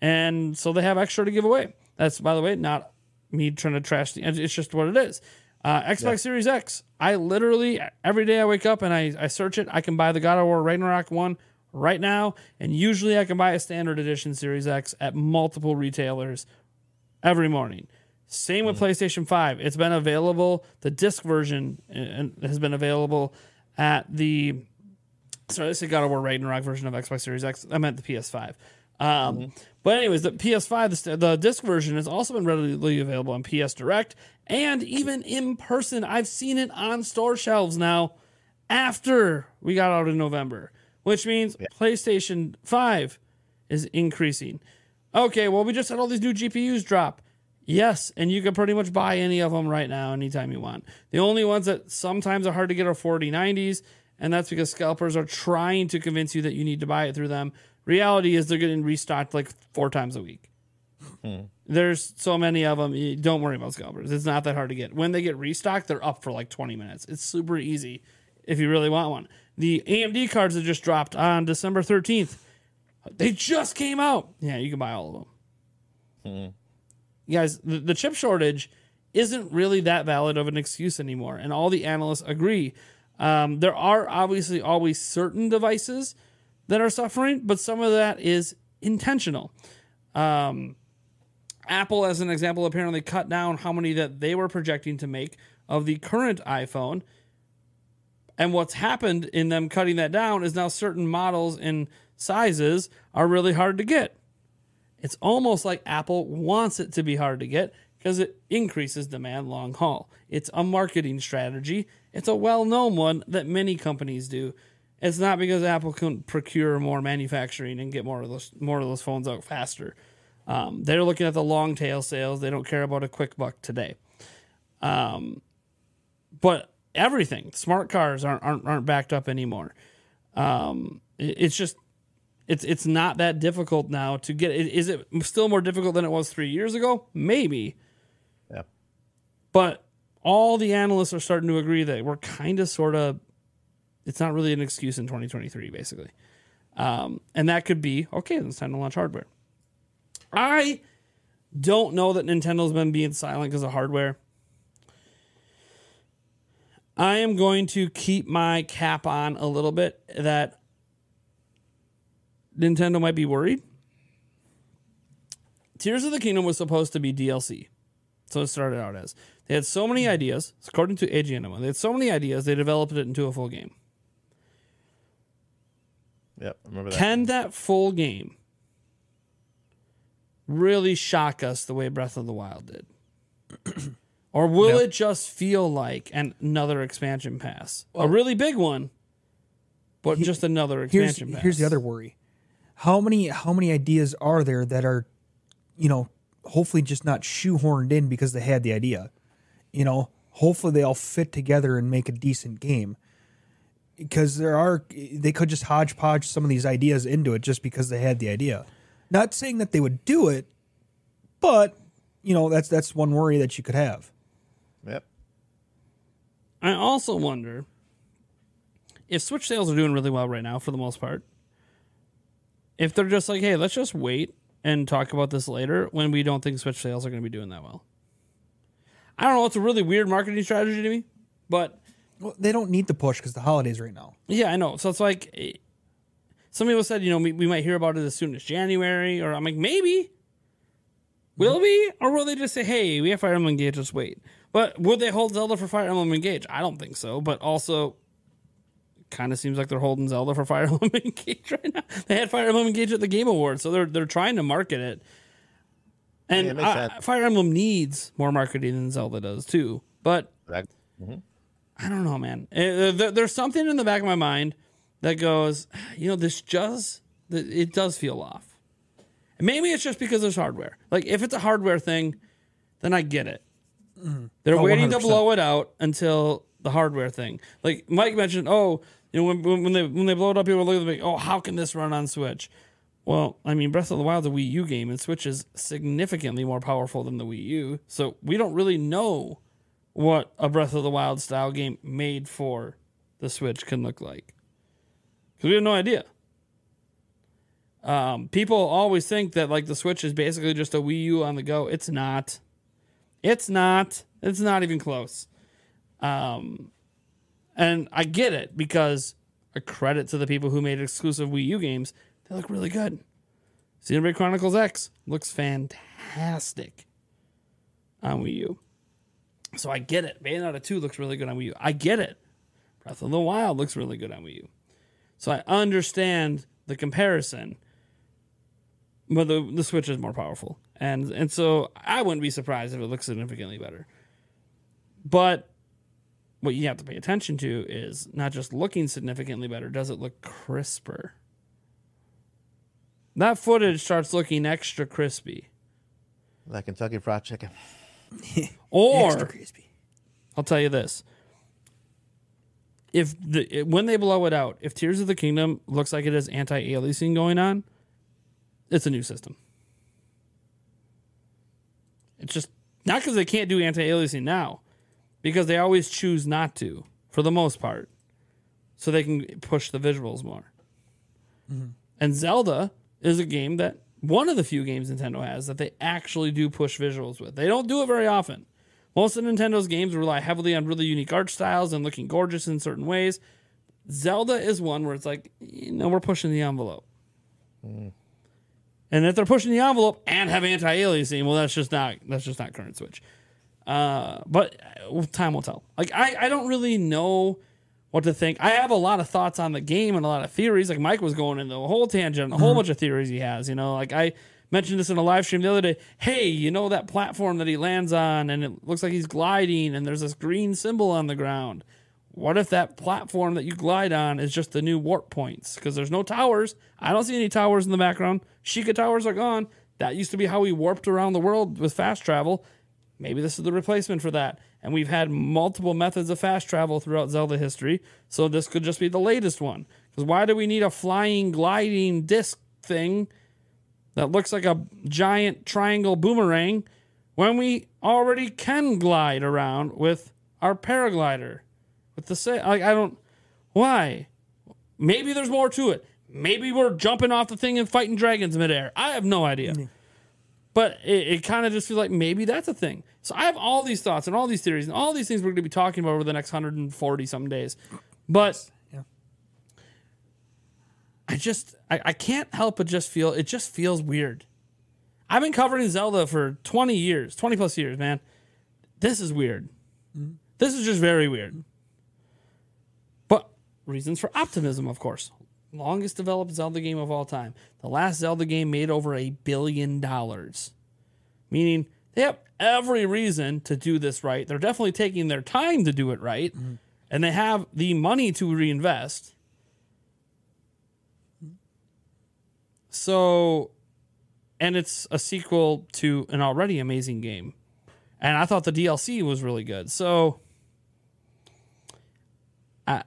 and so they have extra to give away. That's by the way not me trying to trash the. It's just what it is. Uh, Xbox Series X. I literally every day I wake up and I, I search it. I can buy the God of War Ragnarok one right now, and usually I can buy a standard edition Series X at multiple retailers every morning. Same with PlayStation 5. It's been available. The disc version uh, has been available at the. Sorry, this is God of War Ragnarok version of Xbox Series X. I meant the PS5. Um, But anyways, the PS5, the, the disc version has also been readily available on PS Direct and even in person. I've seen it on store shelves now after we got out in November, which means PlayStation 5 is increasing. Okay, well, we just had all these new GPUs drop. Yes, and you can pretty much buy any of them right now anytime you want. The only ones that sometimes are hard to get are 4090s, and that's because scalpers are trying to convince you that you need to buy it through them. Reality is they're getting restocked like four times a week. Hmm. There's so many of them. you- Don't worry about scalpers. It's not that hard to get. When they get restocked, they're up for like 20 minutes. It's super easy if you really want one. The AMD cards that just dropped on December 13th, they just came out. Yeah, you can buy all of them. You guys, the, the chip shortage isn't really that valid of an excuse anymore, and all the analysts agree. Um, there are obviously always certain devices that are suffering, but some of that is intentional. Um, Apple, as an example, apparently cut down how many that they were projecting to make of the current iPhone. And what's happened in them cutting that down is now certain models and sizes are really hard to get. It's almost like Apple wants it to be hard to get because it increases demand long haul. It's a marketing strategy. It's a well known one that many companies do. It's not because Apple can procure more manufacturing and get more of those more of those phones out faster. Um, they're looking at the long tail sales. They don't care about a quick buck today. Um, but everything, smart cars aren't aren't, aren't backed up anymore. Um, it- it's just it's it's not that difficult now to get. it. Is it still more difficult than it was three years ago? Maybe, Yeah. but all the analysts are starting to agree that we're kind of sort of. It's not really an excuse in 2023, basically, um, and that could be okay. Then it's time to launch hardware. I don't know that Nintendo's been being silent because of hardware. I am going to keep my cap on a little bit that Nintendo might be worried. Tears of the Kingdom was supposed to be DLC. So it started out as. They had so many ideas, according to IGN, they had so many ideas, they developed it into a full game. Yep, remember that. Can that full game really shock us the way Breath of the Wild did? or will it just feel like an- another expansion pass? a really big one, but just another Here's expansion pass. here's the other worry. How many how many ideas are there that are, you know, hopefully just not shoehorned in because they had the idea. You know, hopefully they all fit together and make a decent game. Because there are they could just hodgepodge some of these ideas into it just because they had the idea. Not saying that they would do it, but you know, that's that's one worry that you could have. Yep. I also wonder if Switch sales are doing really well right now for the most part. If they're just like, hey, let's just wait and talk about this later when we don't think Switch sales are going to be doing that well. I don't know. It's a really weird marketing strategy to me, but Well, they don't need the push because the holidays right now. yeah, I know. So it's like eh, some people said, you know, we, we might hear about it as soon as January, or I'm like, maybe. Will we? Or will they just say, hey, we have Fire Emblem Engage, just wait? But would they hold Zelda for Fire Emblem Engage? I don't think so. But also, kind of seems like they're holding Zelda for Fire Emblem Engage right now. They had Fire Emblem Engage at the Game Awards, so they're they're trying to market it. And Yeah, it I- Fire Emblem needs more marketing than Zelda does too. But That, I don't know, man. Uh, there- There's something in the back of my mind that goes, you know, this just it does feel off. And maybe it's just because there's hardware. Like if it's a hardware thing, then I get it. They're Oh, waiting to 100%. blow it out until the hardware thing. Like Mike mentioned, oh, you know, when, when they when they blow it up, people look at like, oh, how can this run on Switch? Well, I mean, Breath of the Wild's a Wii U game, and Switch is significantly more powerful than the Wii U. So we don't really know what a Breath of the Wild style game made for the Switch can look like. Because we have no idea. Um, people always think that like the Switch is basically just a Wii U on the go. It's not. It's not. It's not even close. Um, and I get it because a credit to the people who made exclusive Wii U games. They look really good. Xenoblade Chronicles X looks fantastic on Wii U. So I get it. Bayonetta 2 looks really good on Wii U. I get it. Breath of the Wild looks really good on Wii U. So I understand the comparison. But the, the Switch is more powerful. And and so I wouldn't be surprised if it looks significantly better. But what you have to pay attention to is not just looking significantly better, does it look crisper? That footage starts looking extra crispy. Like Kentucky Fried Chicken. Or Extra crispy. I'll tell you this. If the when they blow it out, if Tears of the Kingdom looks like it has anti-aliasing going on, it's a new system. It's just not because they can't do anti-aliasing now, because they always choose not to for the most part, so they can push the visuals more. Mm-hmm. And Zelda is a game that one of the few games Nintendo has that they actually do push visuals with. They don't do it very often. Most of Nintendo's games rely heavily on really unique art styles and looking gorgeous in certain ways. Zelda is one where it's like, you know, we're pushing the envelope. And if they're pushing the envelope and have anti-aliasing, well, that's just not that's just not current Switch. Uh, but uh, time will tell. Like I, I don't really know what to think. I have a lot of thoughts on the game and a lot of theories. Like Mike was going into a whole tangent, a whole bunch of theories he has. You know, like I mentioned this in a live stream the other day. Hey, you know that platform that he lands on, and it looks like he's gliding, and there's this green symbol on the ground. What if that platform that you glide on is just the new warp points? Because there's no towers. I don't see any towers in the background. Sheikah towers are gone. That used to be how we warped around the world with fast travel. Maybe this is the replacement for that. And we've had multiple methods of fast travel throughout Zelda history. So this could just be the latest one. Because why do we need a flying, gliding disc thing that looks like a giant triangle boomerang when we already can glide around with our paraglider? With the say, like, I don't. Why? Maybe there's more to it. Maybe we're jumping off the thing and fighting dragons midair. I have no idea. Mm-hmm. But it, it kind of just feels like maybe that's a thing. So I have all these thoughts and all these theories and all these things we're going to be talking about over the next 140 some days. But. I just I, I can't help but just feel it just feels weird. I've been covering Zelda for 20 years, 20 plus years, man. This is weird. Mm-hmm. This is just very weird. But reasons for optimism, of course. Longest developed Zelda game of all time. The last Zelda game made over a billion dollars. Meaning they have every reason to do this right. They're definitely taking their time to do it right. Mm-hmm. And they have the money to reinvest. So, and it's a sequel to an already amazing game. And I thought the DLC was really good. So, I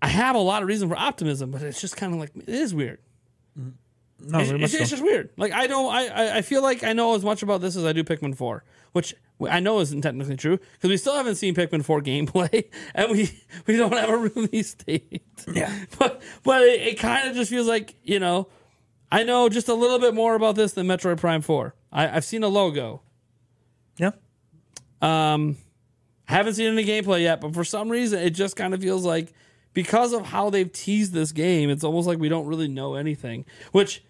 I have a lot of reason for optimism, but it's just kind of like it is weird. No, It's, it's, it's just weird. Like I don't, I, I I feel like I know as much about this as I do Pikmin Four, which I know isn't technically true because we still haven't seen Pikmin Four gameplay, and we we don't have a release date. Yeah. but but it, it kind of just feels like you know, I know just a little bit more about this than Metroid Prime Four. I, I've seen a logo. Yeah. Um, I haven't seen any gameplay yet, but for some reason, it just kind of feels like because of how they've teased this game, it's almost like we don't really know anything, which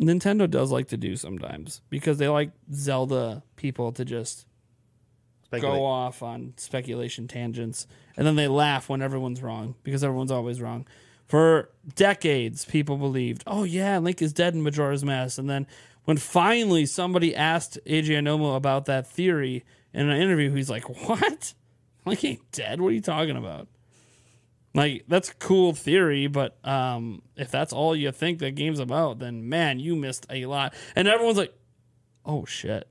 Nintendo does like to do sometimes because they like Zelda people to just Speculate. go off on speculation tangents and then they laugh when everyone's wrong because everyone's always wrong. For decades, people believed, oh yeah, Link is dead in Majora's Mask. And then when finally somebody asked Eiji Aonuma about that theory in an interview, he's like, what? Link ain't dead? What are you talking about? Like, that's a cool theory, but um, if that's all you think the game's about, then man, you missed a lot. And everyone's like, oh shit.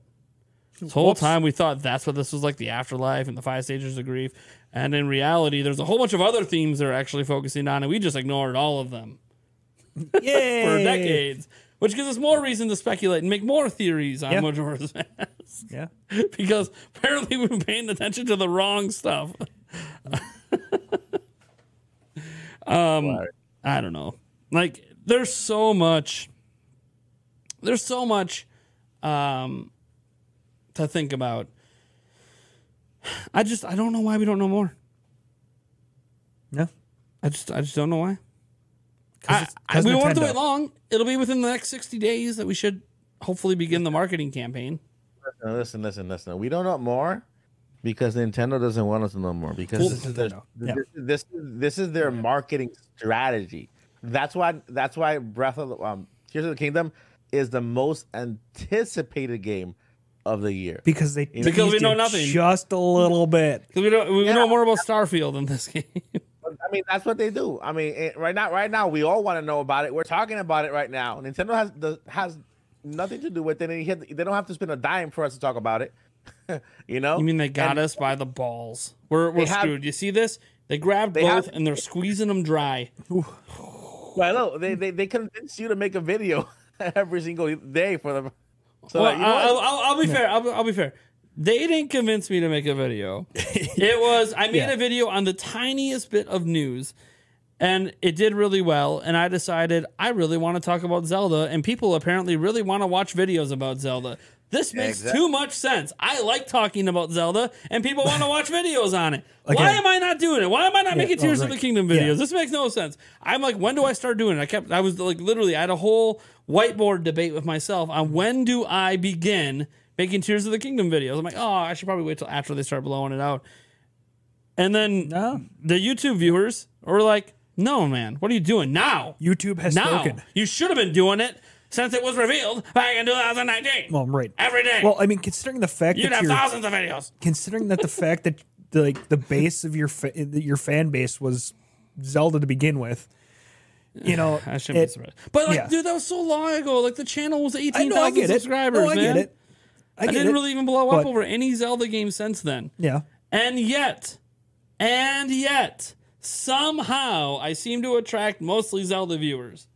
This whole Whoops. time we thought that's what this was like the afterlife and the five stages of grief. And in reality, there's a whole bunch of other themes they're actually focusing on, and we just ignored all of them for decades, which gives us more reason to speculate and make more theories on Yeah. Majora's Mask Yeah. because apparently we've been paying attention to the wrong stuff. um, I don't know. Like, there's so much. There's so much um, to think about. I just I don't know why we don't know more. No, I just I just don't know why. 'Cause I, it's- I, 'cause we won't have to wait long. It'll be within the next sixty days that we should hopefully begin the marketing campaign. Listen, listen, listen, listen. We don't know more because Nintendo doesn't want us to know more because Well, this is their yeah. this, this this is their marketing strategy. That's why that's why Breath of the um, Tears of the Kingdom is the most anticipated game of the year. Because they Because we know nothing. just a little bit. 'Cause we don't we Yeah. know more about Starfield in this game. I mean, that's what they do. I mean, it, right now, right now, we all want to know about it. We're talking about it right now. Nintendo has the, has nothing to do with it, and they don't have to spend a dime for us to talk about it. you know? you mean they got And- us by the balls? We're we're They have- screwed. You see this? They grabbed They both have- and they're squeezing them dry. Well, look, they, they they convince you to make a video every single day for them. So well, you know? I'll, I'll, I'll be fair. I'll, I'll be fair. They didn't convince me to make a video. it was I made Yeah. a video on the tiniest bit of news, and it did really well. And I decided I really want to talk about Zelda, and people apparently really want to watch videos about Zelda. This makes Exact- too much sense. I like talking about Zelda, and people want to watch videos on it. Why am I not doing it? Why am I not Yeah, making oh, Tears of the Kingdom Yeah. videos? This makes no sense. I'm like, when do I start doing it? I kept, I was like, literally, I had a whole whiteboard debate with myself on when do I begin making Tears of the Kingdom videos. I'm like, oh, I should probably wait till after they start blowing it out. And then No. the YouTube viewers were like, no, man, what are you doing now? YouTube has Now spoken. you should have been doing it since it was revealed back in 2019. Well, I'm right. Every day, Well, I mean, considering the fact you'd that have thousands of videos. considering that the fact that the, like the base of your fa- your fan base was Zelda to begin with, you know, I shouldn't it- be surprised. But like, yeah. dude, that was so long ago. Like the channel was eighteen thousand subscribers. No, I man. get it. I, I, get didn't it. really even blow up But- over any Zelda game since then. Yeah, And yet, and yet, somehow I seem to attract mostly Zelda viewers.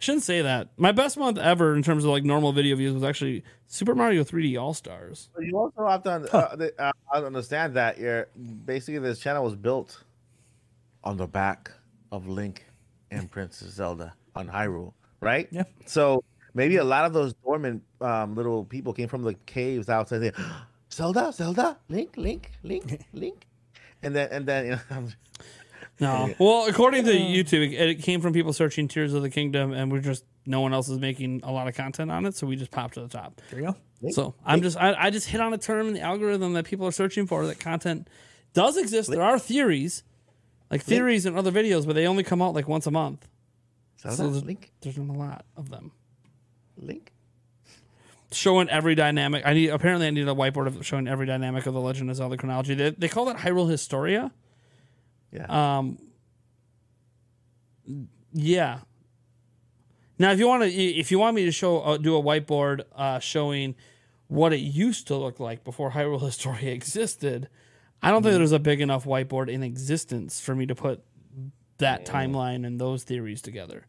I shouldn't say that. My best month ever in terms of like normal video views was actually Super Mario 3D All Stars. You also have to uh, the- uh, understand that you're basically this channel was built on the back of Link and Princess Zelda on Hyrule, right? Yeah. So Maybe a lot of those dormant um, little people came from the caves outside. There, Zelda, Zelda, Link, Link, Link, Link, and then and then you know, I'm- No. Well, according to mm. YouTube, it, it came from people searching Tears of the Kingdom, and we're just no one else is making a lot of content on it, so we just popped to the top. There you go. So I'm just I, I just hit on a term in the algorithm that people are searching for that content does exist. There are theories, like theories in other videos, but they only come out like once a month. Zelda, So there's, Link, there's not a lot of them Link. showing every dynamic. I need apparently I need a whiteboard of showing every dynamic of the Legend of Zelda chronology. They, they call that Hyrule Historia. Yeah. Um, yeah. Now, if you want to, if you want me to show, uh, do a whiteboard uh, showing what it used to look like before Hyrule Historia existed, I don't think there's a big enough whiteboard in existence for me to put that timeline and those theories together.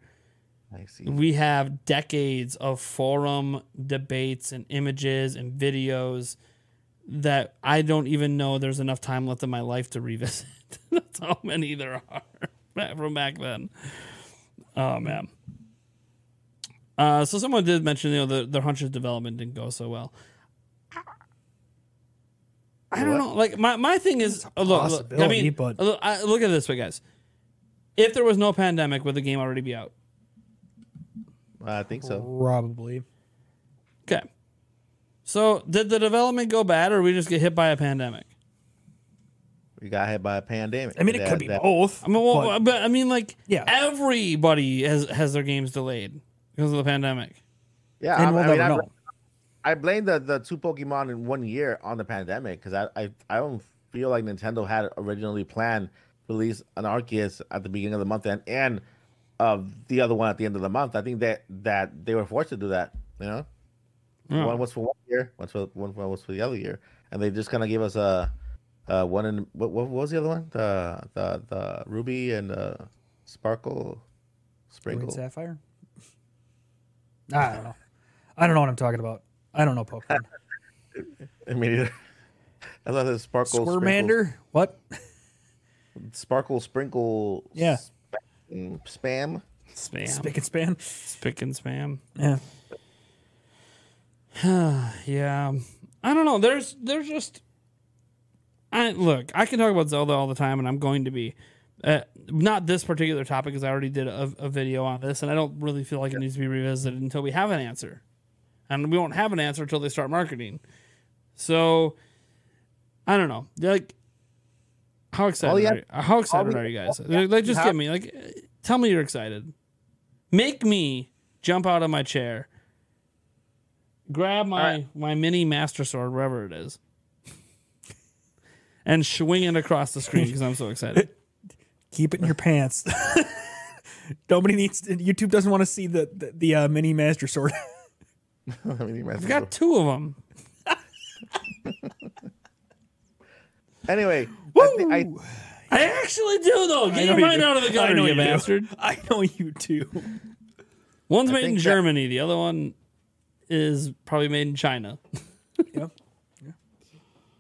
I see. We have decades of forum debates and images and videos that I don't even know there's enough time left in my life to revisit. That's how many there are from back then. Oh man. Uh, so someone did mention, you know, the the Huntress development didn't go so well. I don't What? know. Like my, my thing is, uh, look, look, I mean, but- look, I, look at it this way, guys. If there was no pandemic, would the game already be out? I think so. Probably. Okay. So did the development go bad, or we just get hit by a pandemic? We got hit by a pandemic. I mean, it That- could be that- both. I mean, well, but- but, I mean, like, Yeah. everybody has has their games delayed because of the pandemic. Yeah, and I'm- we'll I mean, never I, know. I blame the, the two Pokemon in one year on the pandemic because I, I I don't feel like Nintendo had originally planned to release an Arceus at the beginning of the month and and of the other one at the end of the month. I think that that they were forced to do that. You know, Yeah. one was for one year, one for one was for the other year, and they just kind of gave us a, uh one and what, what was the other one? The the the Ruby and uh, Sparkle, Green Sprinkle. Sapphire? I don't know. I don't know what I'm talking about. I don't know Pokemon. I mean, I thought it was Sparkle, Sprinkle, Squirmander? What? Sparkle, Sprinkle, Yeah. spam, spam. Spam, Spick and span? spick and spam. Yeah. Yeah, I don't know. There's there's just I look. I can talk about Zelda all the time, and I'm going to be. Uh, not this particular topic, because I already did a, a video on this, and I don't really feel like it needs to be revisited until we have an answer, and we won't have an answer until they start marketing. So, I don't know. Like, how excited? you are you, how excited we- are you guys? Like, like, just have- give me like, tell me you're excited. Make me jump out of my chair grab my my mini master sword wherever it is and swing it across the screen because i'm so excited Keep it in your pants. Nobody needs to, YouTube doesn't want to see the the, the uh, mini master sword. I mean, you might as i've well. got two of them Anyway, I, thi- I, i actually do though get know your mind do. out of the I gutter know you you do. bastard I know you do. one's I made in think that- germany the other one is probably made in china Yep.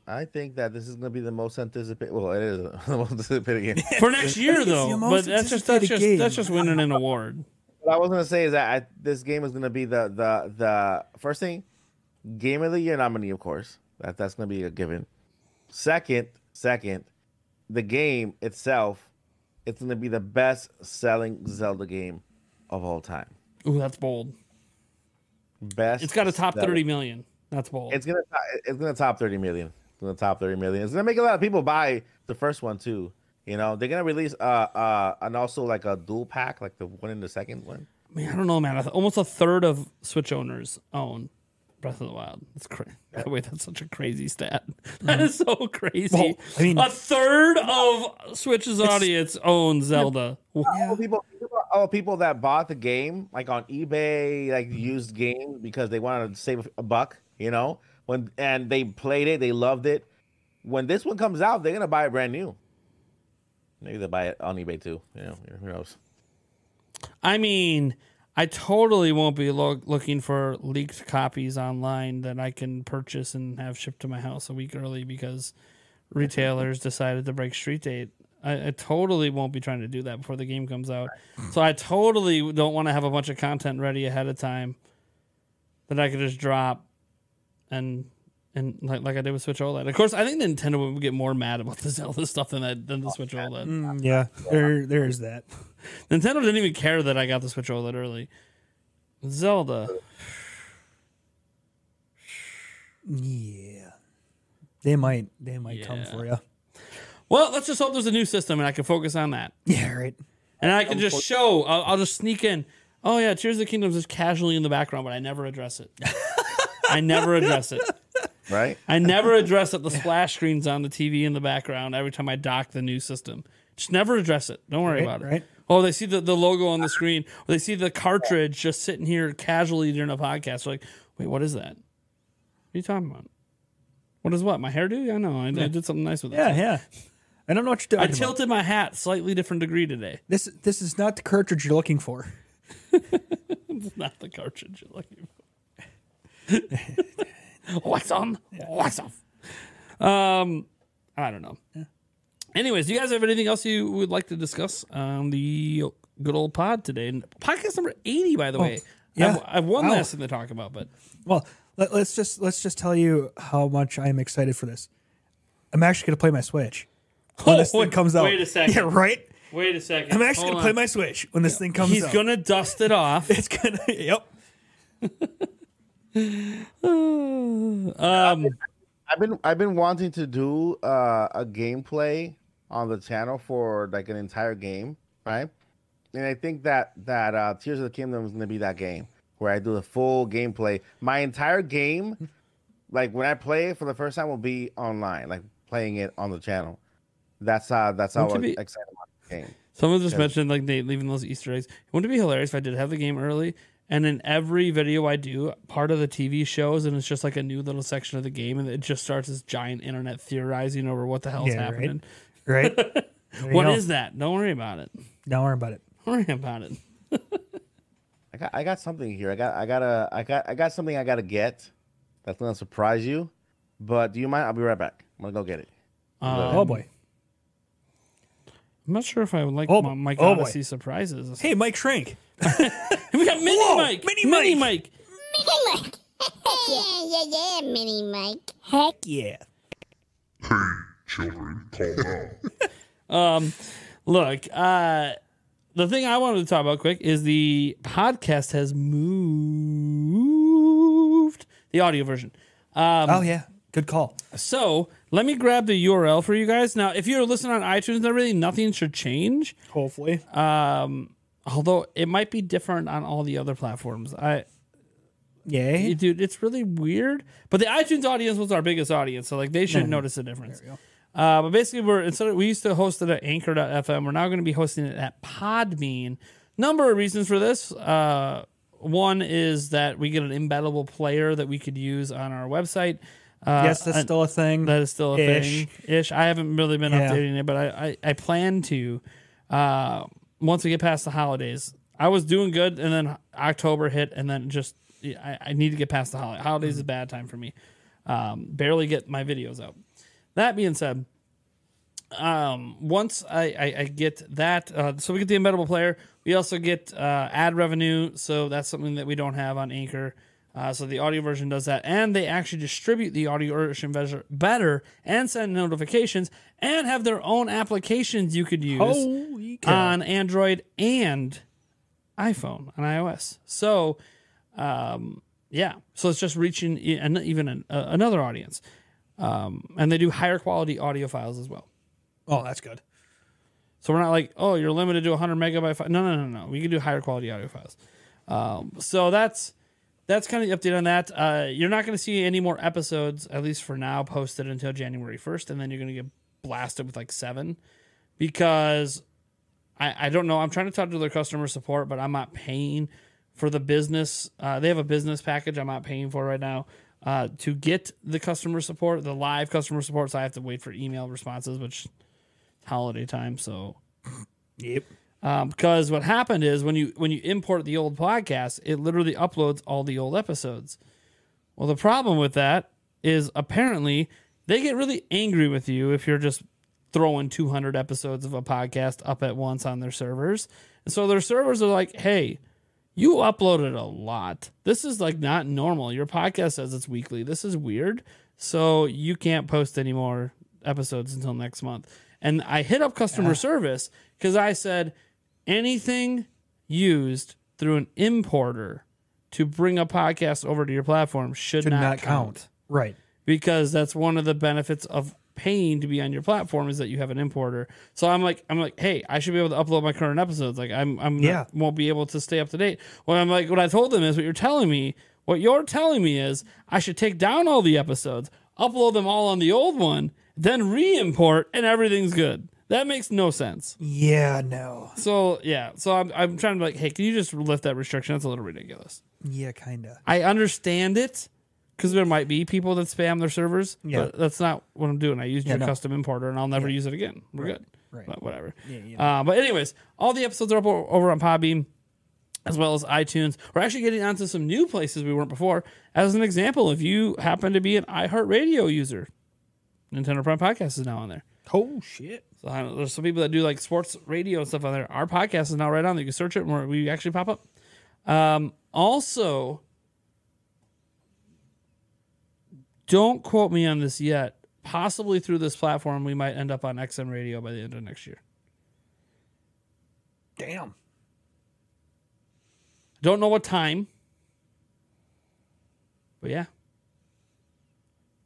I think that this is going to be the most anticipated. Well, it is the most anticipated game. for next year though but that's just that's just game. that's just winning an award what I was going to say is that I, this game is going to be the the the first thing, game of the year nominee, of course. That that's going to be a given. Second, second, the game itself, it's going to be the best selling Zelda game of all time. Ooh, that's bold Best. it's got a top 30 million that's bold It's gonna it's gonna top thirty million. It's gonna top thirty million. It's gonna make a lot of people buy the first one too. You know, they're gonna release uh uh and also like a dual pack, like the one in the second one. I mean, I don't know, man. Almost a third of Switch owners own Breath of the Wild. That's crazy. By the way, that's such a crazy stat. That mm-hmm. is so crazy. Well, I mean- a third of Switch's audience owns Zelda. All people, all people that bought the game like on eBay, like mm-hmm. used games because they wanted to save a buck. You know, when and they played it, they loved it. When this one comes out, they're gonna buy it brand new. Maybe they'll buy it on eBay too. You know, who knows? I mean, I totally won't be lo- looking for leaked copies online that I can purchase and have shipped to my house a week early because retailers decided to break street date. I, I totally won't be trying to do that before the game comes out. So I totally don't want to have a bunch of content ready ahead of time that I could just drop and and like like I did with Switch OLED. Of course, I think Nintendo would get more mad about the Zelda stuff than that than the Switch OLED. Mm, yeah, there there is that. Nintendo didn't even care that I got the Switch OLED early. Zelda. Yeah, they might they might come for you. Well, let's just hope there's a new system and I can focus on that. Yeah, right. And I can just show, I'll, I'll just sneak in. Oh, yeah, Tears of the Kingdom is just casually in the background, but I never address it. I never address it. Right? I never address that the splash screen's on the TV in the background every time I dock the new system. Just never address it. Don't worry Right, about it. right. Oh, they see the, the logo on the screen, or they see the cartridge just sitting here casually during a podcast. They're like, wait, what is that? What are you talking about? What is what? My hairdo? Yeah, no, I, I did something nice with it. Yeah, yeah. I don't know what you're doing. I tilted my hat slightly different degree today. This this is not the cartridge you're looking for. It's not the cartridge you're looking for. Wax on, wax off. Um, I don't know. Anyways, do you guys have anything else you would like to discuss on the good old pod today? Podcast number eighty, by the way. Oh, yeah. I've, I've one Wow. last thing to talk about, but Well, let, let's just let's just tell you how much I am excited for this. I'm actually going to play my Switch when this thing wait- comes out. Wait a second. Yeah, right. Wait a second. I'm actually Hold going to play my Switch when this thing comes out. He's out. gonna dust it off. It's gonna. Yep. Um, I've been I've been wanting to do uh, a gameplay on the channel for like an entire game, right? And I think that that uh, Tears of the Kingdom is going to be that game where I do the full gameplay. My entire game, like when I play it for the first time, will be online, like playing it on the channel. That's uh that's how Wouldn't it be- excited about the game. Someone just Yeah. mentioned like Nate leaving those Easter eggs. Wouldn't it be hilarious if I did have the game early and in every video I do, part of the TV shows and it's just like a new little section of the game and it just starts this giant internet theorizing over what the hell's Yeah, happening. Right. What is that? Don't worry about it. Don't worry about it. Don't worry about it. I got I got something here. I got I got a I got I got something I got to get. That's gonna surprise you. But do you mind? I'll be right back. I'm gonna go get it. Um, oh boy. I'm not sure if I would like Oh, my Mike oh, boy. Odyssey surprises. Hey, Mike Shrink. we got Mini Whoa, Mike. Mini Mini Mike. Mini Mike. yeah, yeah, yeah, Mini Mike. Heck yeah. Children, calm down. Um, look, uh, the thing I wanted to talk about quick is the podcast has moved the audio version. Um, oh yeah. Good call. So let me grab the URL for you guys. Now, if you're listening on iTunes and everything, nothing should change. Hopefully. Um, although it might be different on all the other platforms. I, Yay. dude, it's really weird. But the iTunes audience was our biggest audience, so like they should notice a difference. Uh, but basically, we're instead of, we used to host it at Anchor.fm. We're now going to be hosting it at Podbean. Number of reasons for this. Uh, one is that we get an embeddable player that we could use on our website. Uh, yes, that's still a thing. that is still a Ish. thing. Ish. I haven't really been Yeah. updating it, but I, I, I plan to uh, once we get past the holidays. I was doing good, and then October hit, and then just I, I need to get past the holiday. Holidays is a bad time for me. Um, barely get my videos out. That being said, um, once I, I, I get that, uh, so we get the embeddable player. We also get uh, ad revenue, so that's something that we don't have on Anchor. Uh, so the audio version does that, and they actually distribute the audio version better- and send notifications and have their own applications you could use on Android and iPhone on iOS. So, um, yeah, so it's just reaching an, even an, uh, another audience, um, and they do higher quality audio files as well. oh, that's good. So we're not like, oh, you're limited to 100 megabyte. Fi-. No, no, no, no. We can do higher quality audio files. Um, so that's that's kind of the update on that. Uh, you're not going to see any more episodes, at least for now, posted until January 1st, and then you're going to get blasted with like seven because I, I don't know. I'm trying to talk to their customer support, but I'm not paying for the business. Uh, they have a business package I'm not paying for right now. Uh, to get the customer support, the live customer support, so I have to wait for email responses, which holiday time. So Yep. um, because what happened is when you when you import the old podcast, it literally uploads all the old episodes. Well, the problem with that is apparently they get really angry with you if you're just throwing 200 episodes of a podcast up at once on their servers. And so their servers are like, "Hey, you uploaded a lot. This is like not normal. Your podcast says it's weekly. This is weird. So you can't post any more episodes until next month. And I hit up customer uh-huh. service because I said anything used through an importer to bring a podcast over to your platform should, Should not, not count count. Right. because that's one of the benefits of paying to be on your platform is that you have an importer. So I'm like, I'm like, hey, I should be able to upload my current episodes. Like I'm, I'm Yeah. not, won't be able to stay up to date. Well, I'm like, what I told them is what you're telling me. What you're telling me is I should take down all the episodes, upload them all on the old one, then re-import, and everything's good. That makes no sense. Yeah, no. So yeah, so I'm, I'm trying to be like, hey, can you just lift that restriction? That's a little ridiculous. Yeah, kind of. I understand it because there might be people that spam their servers. Yeah. But that's not what I'm doing. I used your no. custom importer and I'll never use it again. We're good. right. But whatever. Yeah, Uh, but, anyways, all the episodes are up over on Podbean as well as iTunes. We're actually getting onto some new places we weren't before. As an example, if you happen to be an iHeartRadio user, Nintendo Prime Podcast is now on there. Oh shit. So I don't, there's some people that do like sports radio and stuff on there. Our podcast is now right on there. You can search it and we actually pop up. Um, also, don't quote me on this yet. Possibly through this platform, we might end up on XM Radio by the end of next year. Damn. Don't know what time, but yeah.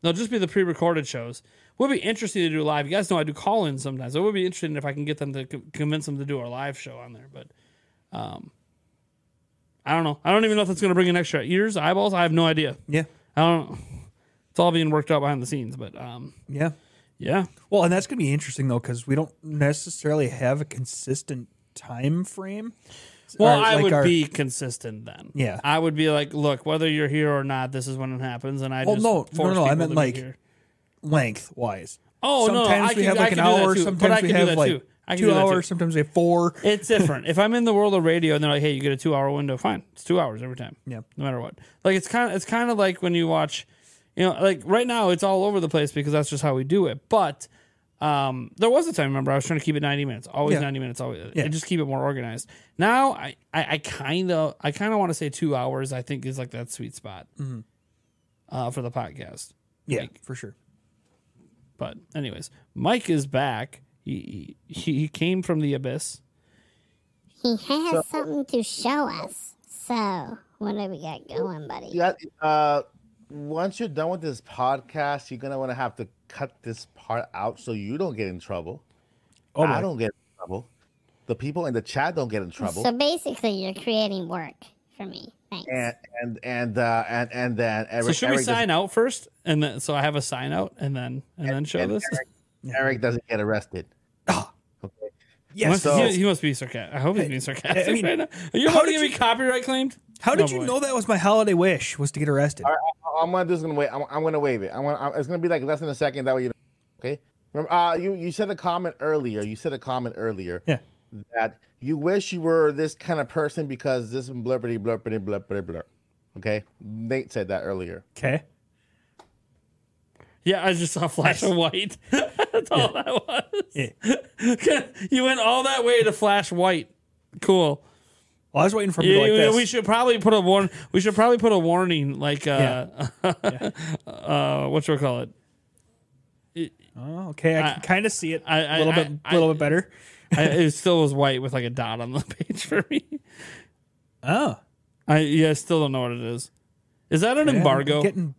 They'll just be the pre-recorded shows. Would be interesting to do live. You guys know I do call-in sometimes. It would be interesting if I can get them to convince them to do our live show on there. But, um, I don't know. I don't even know if that's going to bring in extra ears, eyeballs. I have no idea. Yeah. I don't. know. It's all being worked out behind the scenes. But um, Yeah. yeah, Well, and that's going to be interesting though because we don't necessarily have a consistent time frame. Well, Or, I like would our- be consistent then. Yeah. I would be like, look, whether you're here or not, this is when it happens, and I Well, just no, no, no, I meant like- length wise. Oh no, sometimes I we can- have like an hour. too, but I Sometimes we can do have that like too. I two do that too. hours. Sometimes we have four. It's different. if I'm in the world of radio and they're like, "Hey, you get a two-hour window," fine. It's two hours every time. Yeah. no matter what. Like it's kind of it's kind of like when you watch, you know, like right now it's all over the place because that's just how we do it. But um, there was a time. Remember, I was trying to keep it 90 minutes, always Yeah. 90 minutes, always, Yeah. and just keep it more organized. Now, I I kind of I kind of want to say two hours. I think is like that sweet spot uh, for the podcast. Yeah, Like, for sure. but anyways, Mike is back. He he, he came from the abyss. He has something to show us. So, what do we got going, buddy? Yeah. Uh, once you're done with this podcast, you're gonna want to have to cut this part out so you don't get in trouble. Oh, I don't get in trouble. The people in the chat don't get in trouble. So basically, you're creating work for me. Thanks. and and and uh, and and then Eric, So should we sign out first, and then so I have a sign out, and then and then show and this? Eric, Eric doesn't get arrested. Okay. Yes. Must- so- he, he must be sarcastic. I hope he's being sarcastic I mean, right now. Are you how about to did get me copyright claimed? How did Oh, you boy. know that was my holiday wish was to get arrested? All right, I- I'm gonna just gonna wait. I'm, I'm gonna waive it. I'm gonna, I'm- it's gonna be like less than a second. That way you know. Okay. Remember, uh, you you said a comment earlier. You said a comment earlier. Yeah. That you wish you were this kind of person because this blurpity blurpity blurpity blur. Okay. Nate said that earlier. Okay. Yeah, I just saw flash of white. That's all that was. you went all that way to flash white. Cool. Well, I was waiting for him to Yeah, go like we- this. we should probably put a warn. We should probably put a warning, like uh, uh, what should we call it? oh, okay. I can kind of see it I- a I- little I- bit, I- a little bit better. I, it still was white with like a dot on the page for me. Oh, I yeah, I still don't know what it is. Is that an Yeah, I'm embargo? Getting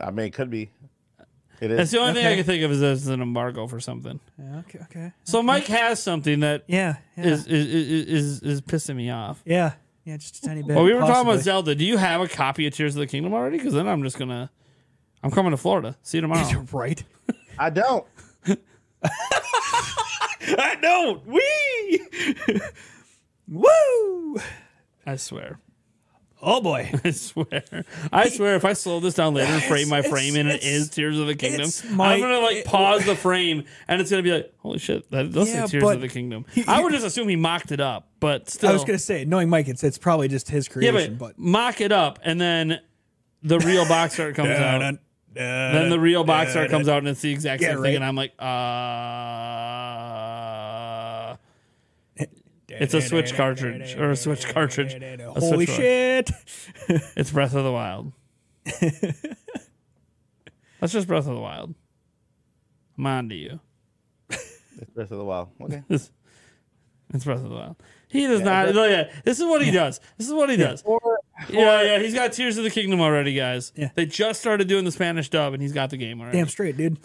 I mean, it could be. It That's the only thing I Okay. can think of is as an embargo for something. yeah, okay. Okay. So Mike has something that Yeah. Yeah. is is, is is is pissing me off. yeah. Yeah. Just a tiny bit. Well, we were talking about possibly. Zelda. Do you have a copy of Tears of the Kingdom already? Because then I'm just gonna, I'm coming to Florida. See you tomorrow. right. I don't. I don't. Wee. Woo. I swear. Oh boy. I swear. I swear. If I slow this down later and frame my frame and it's- Tears of the Kingdom, my- I'm gonna like it- pause the frame and it's gonna be like, holy shit, that does Yeah, Tears but of the Kingdom. I would just assume he mocked it up, but still. I was gonna say, knowing Mike, it's it's probably just his yeah, creation, but, but. mock it up and then the real box art comes out. Then the real box art comes out and it's the exact Yeah, same right. thing, and I'm like, uh, It's a Switch cartridge or a Switch cartridge. A Holy Switch shit! It's Breath of the Wild. That's just Breath of the Wild. I'm on to you. It's Breath of the Wild. Okay. It's, it's Breath of the Wild. He does not. Look yeah, this is what he does. This is what he does. yeah, yeah. He's got Tears of the Kingdom already, guys. Yeah. They just started doing the Spanish dub, and he's got the game already. Damn straight, dude.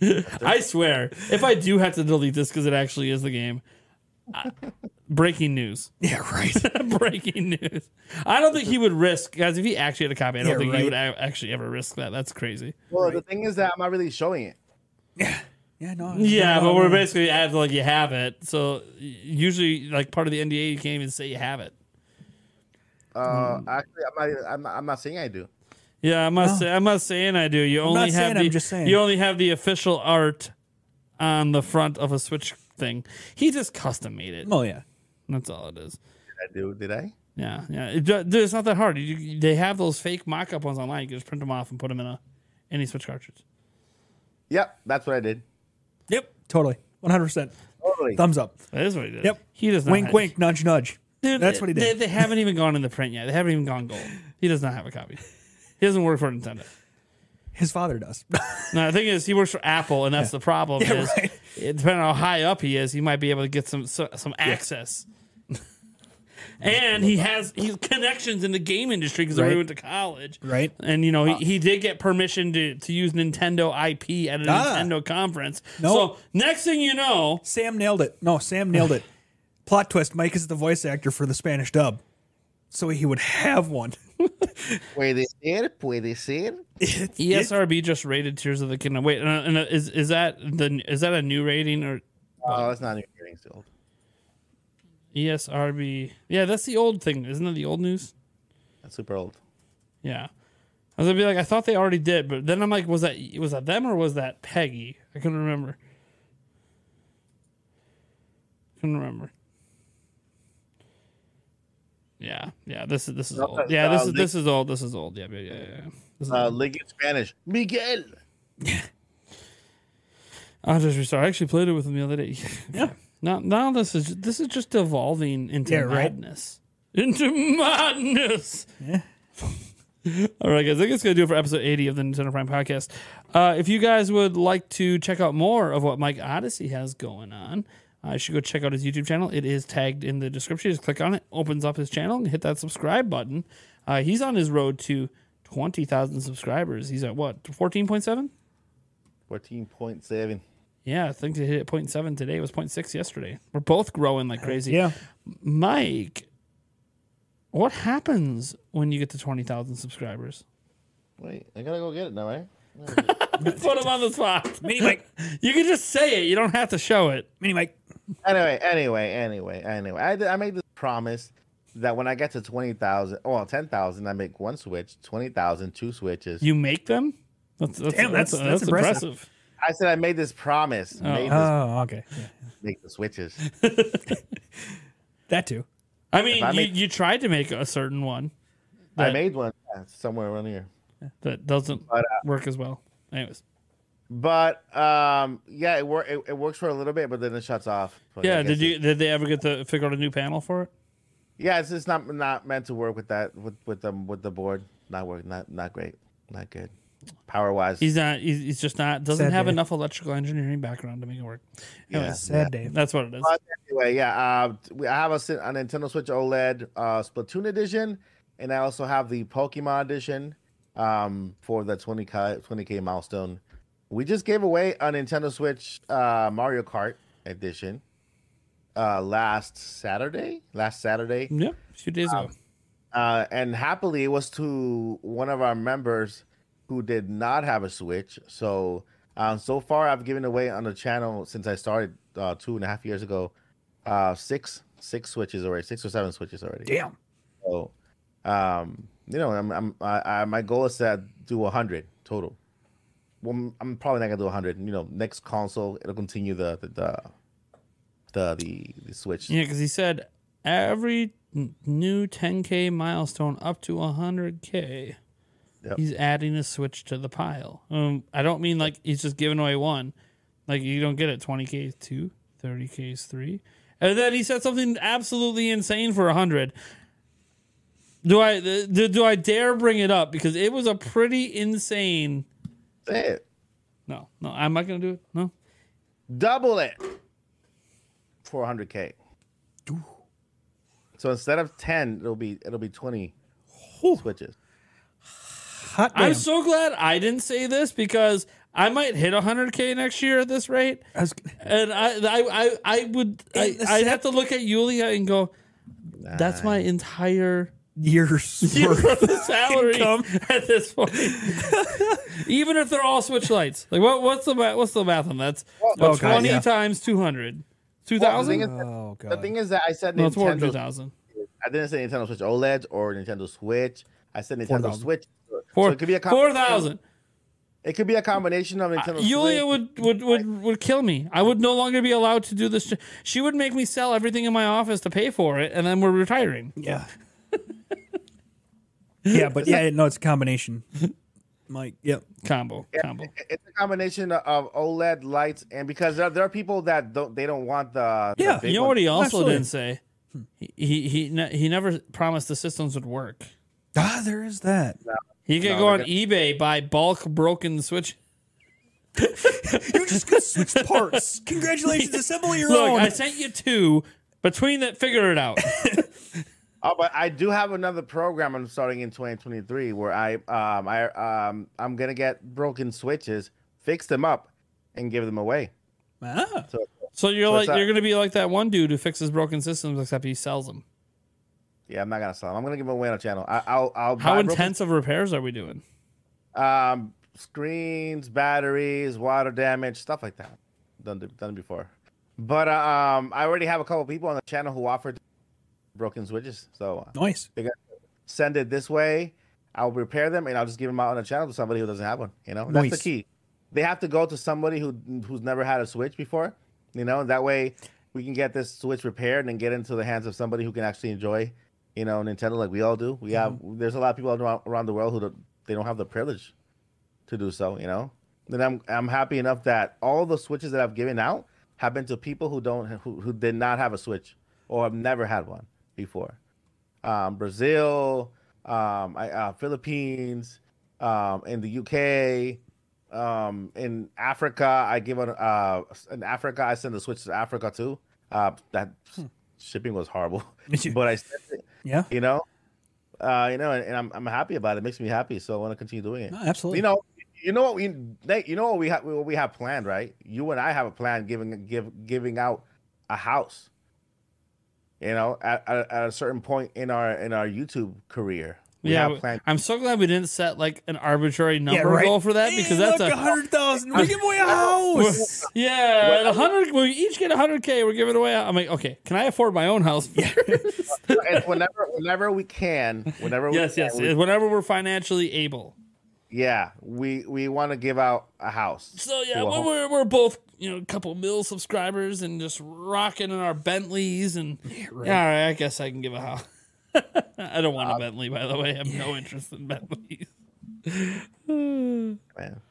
I swear, if I do have to delete this because it actually is the game, I- breaking news. Yeah, right. breaking news. I don't think he would risk, guys. If he actually had a copy, I don't Yeah, think he would a- actually ever risk that. That's crazy. Well, the thing is that I'm not really showing it. Yeah, Yeah, no. Yeah, no, but we're no. basically at like you have it. So usually, like part of the NDA, you can't even say you have it. Uh, Hmm. actually, I'm not, I'm not. I'm not saying I do. Yeah, I'm not. Say, I'm not saying I do. You only not have saying, the. I'm just saying. You only have the official art on the front of a Switch thing. He just custom made it. Oh yeah. That's all it is. Did I do? Did I? Yeah, yeah. It, dude, it's not that hard. You, you- they have those fake mock-up ones online. You can just print them off and put them in a any Switch cartridge. Yep, that's what I did. Yep. Totally. One hundred percent. Totally. Thumbs up. That is what he did. Yep. He does not. Wink, have- wink, nudge, nudge. Dude, That's what he They, did. they haven't even gone in the print yet. They haven't even gone gold. He does not have a copy. He doesn't work for Nintendo. His father does. No, the thing is, he works for Apple, and that's the problem. Yeah, is right. depending on how high up he is, he might be able to get some so- some access. and he has he's connections in the game industry because Right. he went to college, Right. And you know he, he did get permission to to use Nintendo IP at a Ah. Nintendo conference. No. So next thing you know, Sam nailed it. No, Sam nailed it. Plot twist: Mike is the voice actor for the Spanish dub, so he would have one. Puede ser, puede ser. ESRB just rated Tears of the Kingdom. Wait, and, and, is is that the is that a new rating or Oh, that's not new hearing still. E ESRB? Yeah, that's the old thing, isn't it? The old news. That's super old. Yeah. I was gonna be like, I thought they already did, but then I'm like, was that was that them or was that PEGI? I couldn't remember. Couldn't remember. Yeah, yeah. This is this is old. uh, Yeah, this uh, is this is old. This is old. Yeah, yeah, yeah. yeah. This is Uh, old. League in Spanish. Miguel. Yeah. I'll just restart. I actually played it with him the other day. Yeah. Now, now this is this is just evolving into Yeah, right. madness. Into madness. Yeah. All right, guys. I think it's gonna do it for episode eighty of the Nintendo Prime Podcast. Uh, if you guys would like to check out more of what Mike Odyssey has going on, uh, you should go check out his YouTube channel. It is tagged in the description. Just click on it, opens up his channel, and hit that subscribe button. Uh, he's on his road to twenty thousand subscribers. He's at what fourteen point seven. 14.7. Yeah, I think they hit 0.7 today. It was 0.6 yesterday. We're both growing like crazy. Yeah. Mike, what happens when you get to 20,000 subscribers? Wait, I gotta go get it now, right? Put him on the spot. Mini Mike. You can just say it. You don't have to show it. Mini Mike. Anyway, anyway, anyway, anyway. I, I made this promise that when I get to 20,000, well, 10,000, I make one switch, 20,000, two switches. You make them? That's, that's, Damn, that's, that's- that's, that's impressive. impressive. I said I made this promise. Made this, Oh, okay. Yeah. make the switches. That too. I mean, I you, make- you tried to make a certain one I made one yeah, somewhere around here. that doesn't But, uh, work as well. Anyways. But um, yeah, it, wor- it, it works for a little bit, but then it shuts off. But Yeah, guess did it- you did they ever get to figure out a new panel for it? Yeah, it's just not not meant to work with that with with them with the board. Not work. Not not great. Not good. Power wise. He's not. He's, he's just not. Doesn't Sad have day. enough electrical engineering background to make it work. yeah, Sad yeah. day. That's what it is. But anyway, yeah. Uh, we, I have a, si- a Nintendo Switch OLED uh, Splatoon edition, and I also have the Pokemon edition um, for the 20k 20k milestone. We just gave away a Nintendo Switch uh, Mario Kart edition uh, last Saturday. Last Saturday. Yep, few days ago. uh, and happily it was to one of our members who did not have a switch so um, so far i've given away on the channel since i started uh, two and a half years ago uh, six six switches already six or seven switches already Damn. so um, you know i'm, I'm I, I, my goal is to do 100 total well I'm- probably not gonna do 100 you know next console it'll continue the the the the, the, the switch Yeah, because he said every new 10k milestone up to 100k, Yep. he's adding a switch to the pile. Um, I don't mean like he's just giving away one. Like you don't get it. 20k is two, 30k is three, and then he said something absolutely insane for 100. Do I do, do I dare bring it up because it was a pretty insane Say it. No, no, I'm not going to do it. No. Double it. 400k. So instead of 10, it'll be it'll be 20 switches. Hot damn. I'm so glad I didn't say this because I might hit 100k next year at this rate. I was- And I, I, I, I would, I, I'd sep- have to look at Yulia and go, "That's my entire years year worth. worth of salary income. at this point." Even if they're all switch lights, like what, what's the ma- what's the math on that? That's what, God, 20 yeah. times 200, Well, the 2,000. thing is- Oh The thing is that I said no, it's Nintendo. 2,000. I didn't say Nintendo Switch OLEDs or Nintendo Switch. I said Nintendo 4,000. Switch. So Four, it could be a com- 4,000. It could be a combination of Nintendo Yulia Switch. would, would, would, would kill me. I would no longer be allowed to do this. She would make me sell everything in my office to pay for it, and then we're retiring. Yeah. Yeah, but yeah, no, it's a combination. Mike, yep. Combo, combo. It's a combination of OLED lights, and because there, there are people that don't they don't want the the Yeah, big You know what he also Absolutely. didn't say? He he he, ne- he never promised the systems would work. Ah, there is that. He could No, go on they're eBay buy bulk broken switch. You just got switch parts. Congratulations, assemble your Look, own. I sent you two. Between that, figure it out. Oh, but I do have another program I'm starting in 2023 where I um I um I'm gonna get broken switches, fix them up, and give them away. ah, So So you're So like you're gonna be like that one dude who fixes broken systems, except he sells them. yeah, I'm not gonna sell them. I'm gonna give them away on the channel. I, I'll I'll How buy broken- of repairs are we doing? um screens, batteries, water damage, stuff like that. Done done before. But uh, um, I already have a couple people on the channel who offered broken switches. So nice. they got send it this way. I'll repair them and I'll just give them out on the channel to somebody who doesn't have one. You know, that's the key. They have to go to somebody who who's never had a switch before. You know, that way we can get this switch repaired and get into the hands of somebody who can actually enjoy, you know, Nintendo like we all do. We have mm-hmm. there's a lot of people around, around the world who don't, they don't have the privilege to do so. You know, then I'm I'm happy enough that all the switches that I've given out have been to people who don't who, who did not have a switch or have never had one before. Um, Brazil, um, I, uh, Philippines, um, in the UK, um, in Africa. I give an uh, in Africa. I send the switch to Africa too. Uh, that shipping was horrible, but I sent it. Yeah. You know, uh, you know, and, and I'm I'm happy about it. It makes me happy, so I want to continue doing it. No, absolutely. You know, you know what we Nate, you know what we have what we have planned, right? You and I have a plan giving give giving out a house. You know, at, at, at a certain point in our in our YouTube career, we yeah, have planned. I'm so glad we didn't set like an arbitrary number right. goal for that Hey, because that's look, a hundred thousand. We give away a house. yeah, at a hundred. We each get a hundred k. We're giving away. I'm like, okay, can I afford my own house? It's whenever whenever we can, whenever we yes, can, yes. we- Whenever we're financially able. Yeah, we we want to give out a house. So yeah, to a when home- we're we're both you know a couple mil subscribers and just rocking in our Bentleys and yeah, all right, I guess I can give a house. I don't want a uh, Bentley, by the way. I have no interest in Bentleys. man.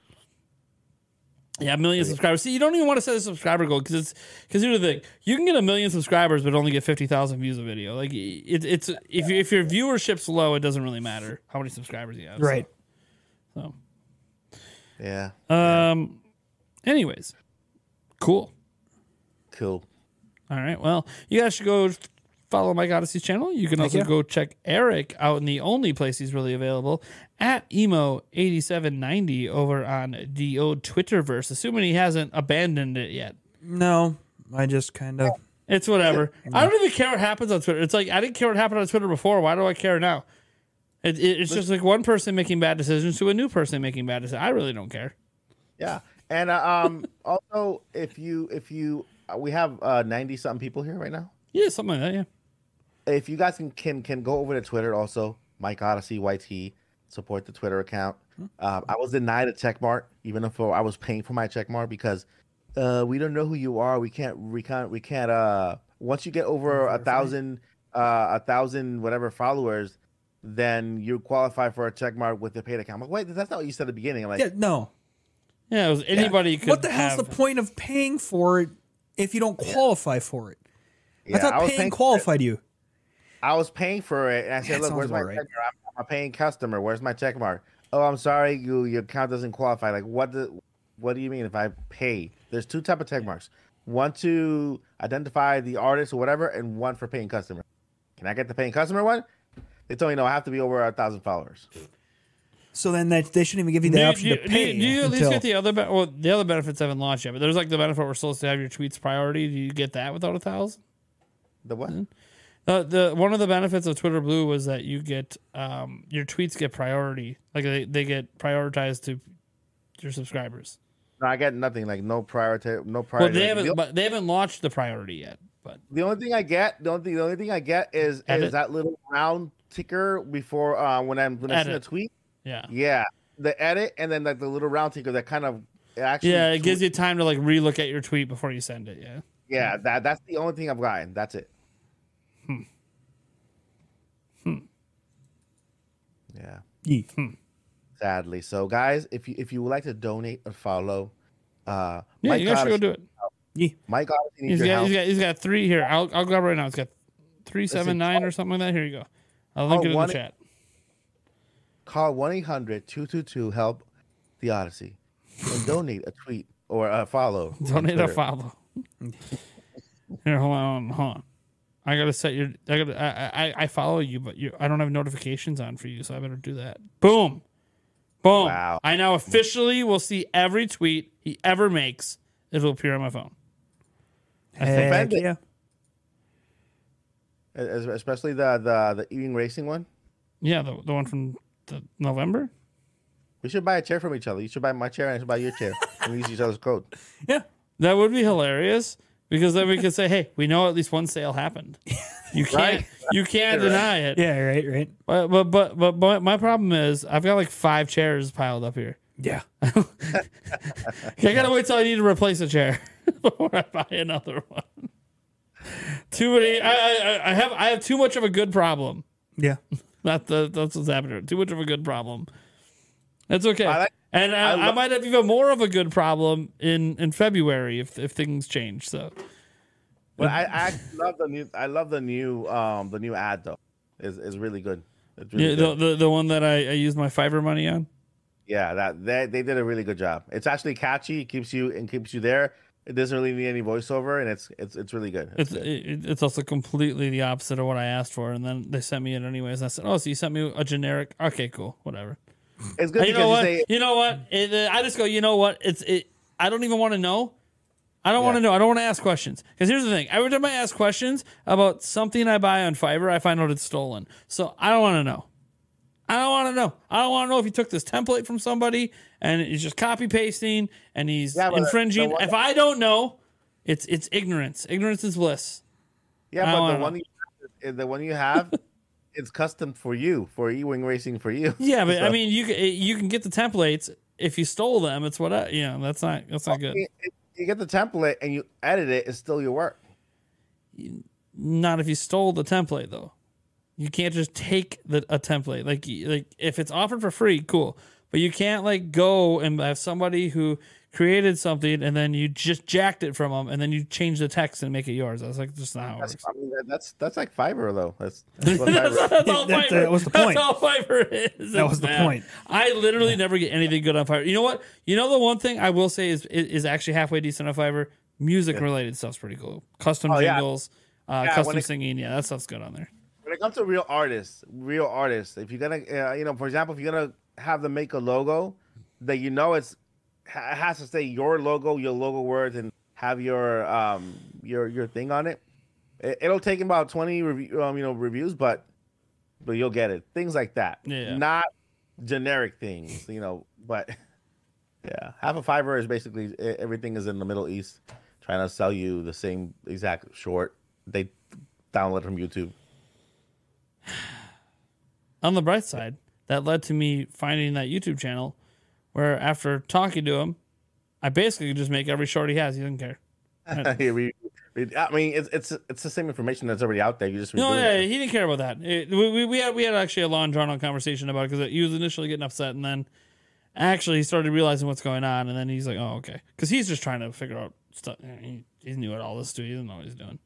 Yeah, a million subscribers. See, you don't even want to set a subscriber goal because it's because here's the thing: you can get a million subscribers, but only get fifty thousand views a video. Like it, it's if you, if your viewership's low, it doesn't really matter how many subscribers you have. Right. So, Yeah, so. um, anyways, cool. cool. All right. Well, you guys should go follow Mike Odyssey's channel. You can also you. go check Eric out in the only place he's really available at emo8790 over on the old Twitterverse, assuming he hasn't abandoned it yet. No, I just kind of. It's whatever. I don't even care what happens on Twitter. It's like I didn't care what happened on Twitter before. Why do I care now? It, it, it's just like one person making bad decisions to a new person making bad decisions. I really don't care. Yeah, and uh, um, also if you if you uh, we have uh ninety something people here right now. Yeah, something like that. Yeah. if you guys can can, can go over to Twitter also, Mike Odyssey YT, support the Twitter account. Um, I was denied a check mark, even if I was paying for my check mark because uh, we don't know who you are. We can't we can't we can't uh once you get over a thousand uh a thousand whatever followers, then you qualify for a check mark with the paid account. I'm like, wait, that's not what you said at the beginning. I'm like, Yeah, no. Yeah, it was anybody could. What the hell's have, the point of paying for it if you don't qualify for it? Yeah, I thought was paying for it. qualified you. I was paying for it, and I said, it "Look, where's my right. check mark? I'm, I'm a paying customer. Where's my check mark? Oh, I'm sorry, you your account doesn't qualify. Like, what do what do you mean if I pay? There's two type of check marks. One to identify the artist or whatever, and one for paying customer. Can I get the paying customer one? They told me no, I have to be over a thousand followers. So then that they shouldn't even give you the Do option do, to you- pay. do you at least get the other? Be- well, the other benefits haven't launched yet, but there's like the benefit we're supposed to have your tweets priority. Do you get that without a thousand? The what? Uh, the one of the benefits of Twitter Blue was that you get um, your tweets get priority, like they, they get prioritized to your subscribers. No, I get nothing. Like no priority, no priority. Well, priority. they haven't, o- but they haven't launched the priority yet. But The only thing I get, the only thing, the only thing I get is Edit. is that little round ticker before uh when I'm when I see a tweet. yeah, Yeah, the edit and then like the little round ticker that kind of actually. yeah, it gives you time to like relook at your tweet before you send it. Yeah, Yeah, that that's the only thing I've gotten. That's it. Hmm. Hmm. Yeah, Ye. sadly. So guys, if you if you would like to donate or follow, uh, yeah, Mike you guys should go do it. Ye. Mike Odyssey needs He's got, help. he's got he's got three here. I'll I'll grab right now. It's got three seven nine or something like that. Here you go. I'll link it in the chat. Call 1-800-222-HELP the Odyssey and donate a tweet or a follow. on Donate a follow. Here, hold on, hold on. I gotta set your. I gotta. I, I, I follow you, but you. I don't have notifications on for you, so I better do that. Boom, boom. Wow. I now officially will see every tweet he ever makes. It'll appear on my phone. Heck offended. yeah. Es- especially the the the E-Win Racing one. Yeah, the the one from the November. We should buy a chair from each other. You should buy my chair and I should buy your chair and use each other's code. Yeah. That would be hilarious because then we could say, "Hey, we know at least one sale happened." You can't. Right. You can't Right. deny it. Yeah, right, right. But, but but but but my problem is I've got like five chairs piled up here. Yeah. I gotta wait till I need to replace a chair before I buy another one. Too many. I, I I have I have too much of a good problem. Yeah. That the, that's what's happening. Too much of a good problem. That's okay. I like- and I, I I, might have even more of a good problem in in February if if things change. So But I, I love the new. I love the new um the new ad though. is is really good. Really yeah, good. the, the the one that I, I used my Fiverr money on. Yeah, that they they did a really good job. It's actually catchy. It keeps you and keeps you there. It doesn't really need any voiceover, and it's it's it's really good. It's good. it, it's also completely the opposite of what I asked for, and then they sent me it anyways. And I said, "Oh, so you sent me a generic? Okay, cool, whatever." It's good you know you what? say You know what? It, uh, I just go. You know what? It's it. I don't even want to know. I don't Yeah. want to know. I don't want to ask questions. Because here's the thing: every time I ask questions about something I buy on Fiverr, I find out it's stolen. So I don't want to know. I don't want to know. I don't want to know if you took this template from somebody and he's just copy pasting and he's Yeah, infringing. one- if I don't know, it's it's ignorance. Ignorance is bliss. Yeah, but the know. one you have, the one you have, it's custom for you for E-Win Racing for you. Yeah, but I mean, you can, you can get the templates if you stole them. It's what I, you know. That's not that's not good. You get the template and you edit it. It's still your work. Not if you stole the template though. You can't just take the a template. Like like if it's offered for free, cool. But you can't like go and have somebody who created something and then you just jacked it from them and then you change the text and make it yours. That's like just not how it That's, works. I mean, that's that's like Fiverr though. That's, that's what That's, that's all Fiverr. that was the point. That's all Fiverr is. That was the Man, point. I literally never get anything good on Fiverr. You know what? You know the one thing I will say is is, is actually halfway decent on Fiverr. Music related stuff's pretty cool. Custom Oh, yeah. jingles, uh, Yeah, custom it- singing. Yeah, that stuff's good on there. when it comes to real artists, real artists, if you're gonna, uh, you know, for example, if you're gonna have them make a logo that you know it's ha- has to say your logo, your logo words, and have your um your your thing on it, it it'll take about twenty review, um, you know, reviews, but but you'll get it. Things like that, Yeah. not generic things, you know. But yeah, half a Fiverr is basically everything is in the Middle East, trying to sell you the same exact short they download from YouTube. On the bright side, that led to me finding that YouTube channel where after talking to him, I basically just make every short he has. He doesn't care. He re- re- I mean, it's it's it's the same information that's already out there. You just No, yeah, it. he didn't care about that. It- we, we, had we had actually a long drawn out conversation about it because he was initially getting upset, and then actually he started realizing what's going on, and then he's like, "Oh, okay," because he's just trying to figure out stuff. He, he knew what all this too. He doesn't know what he's doing.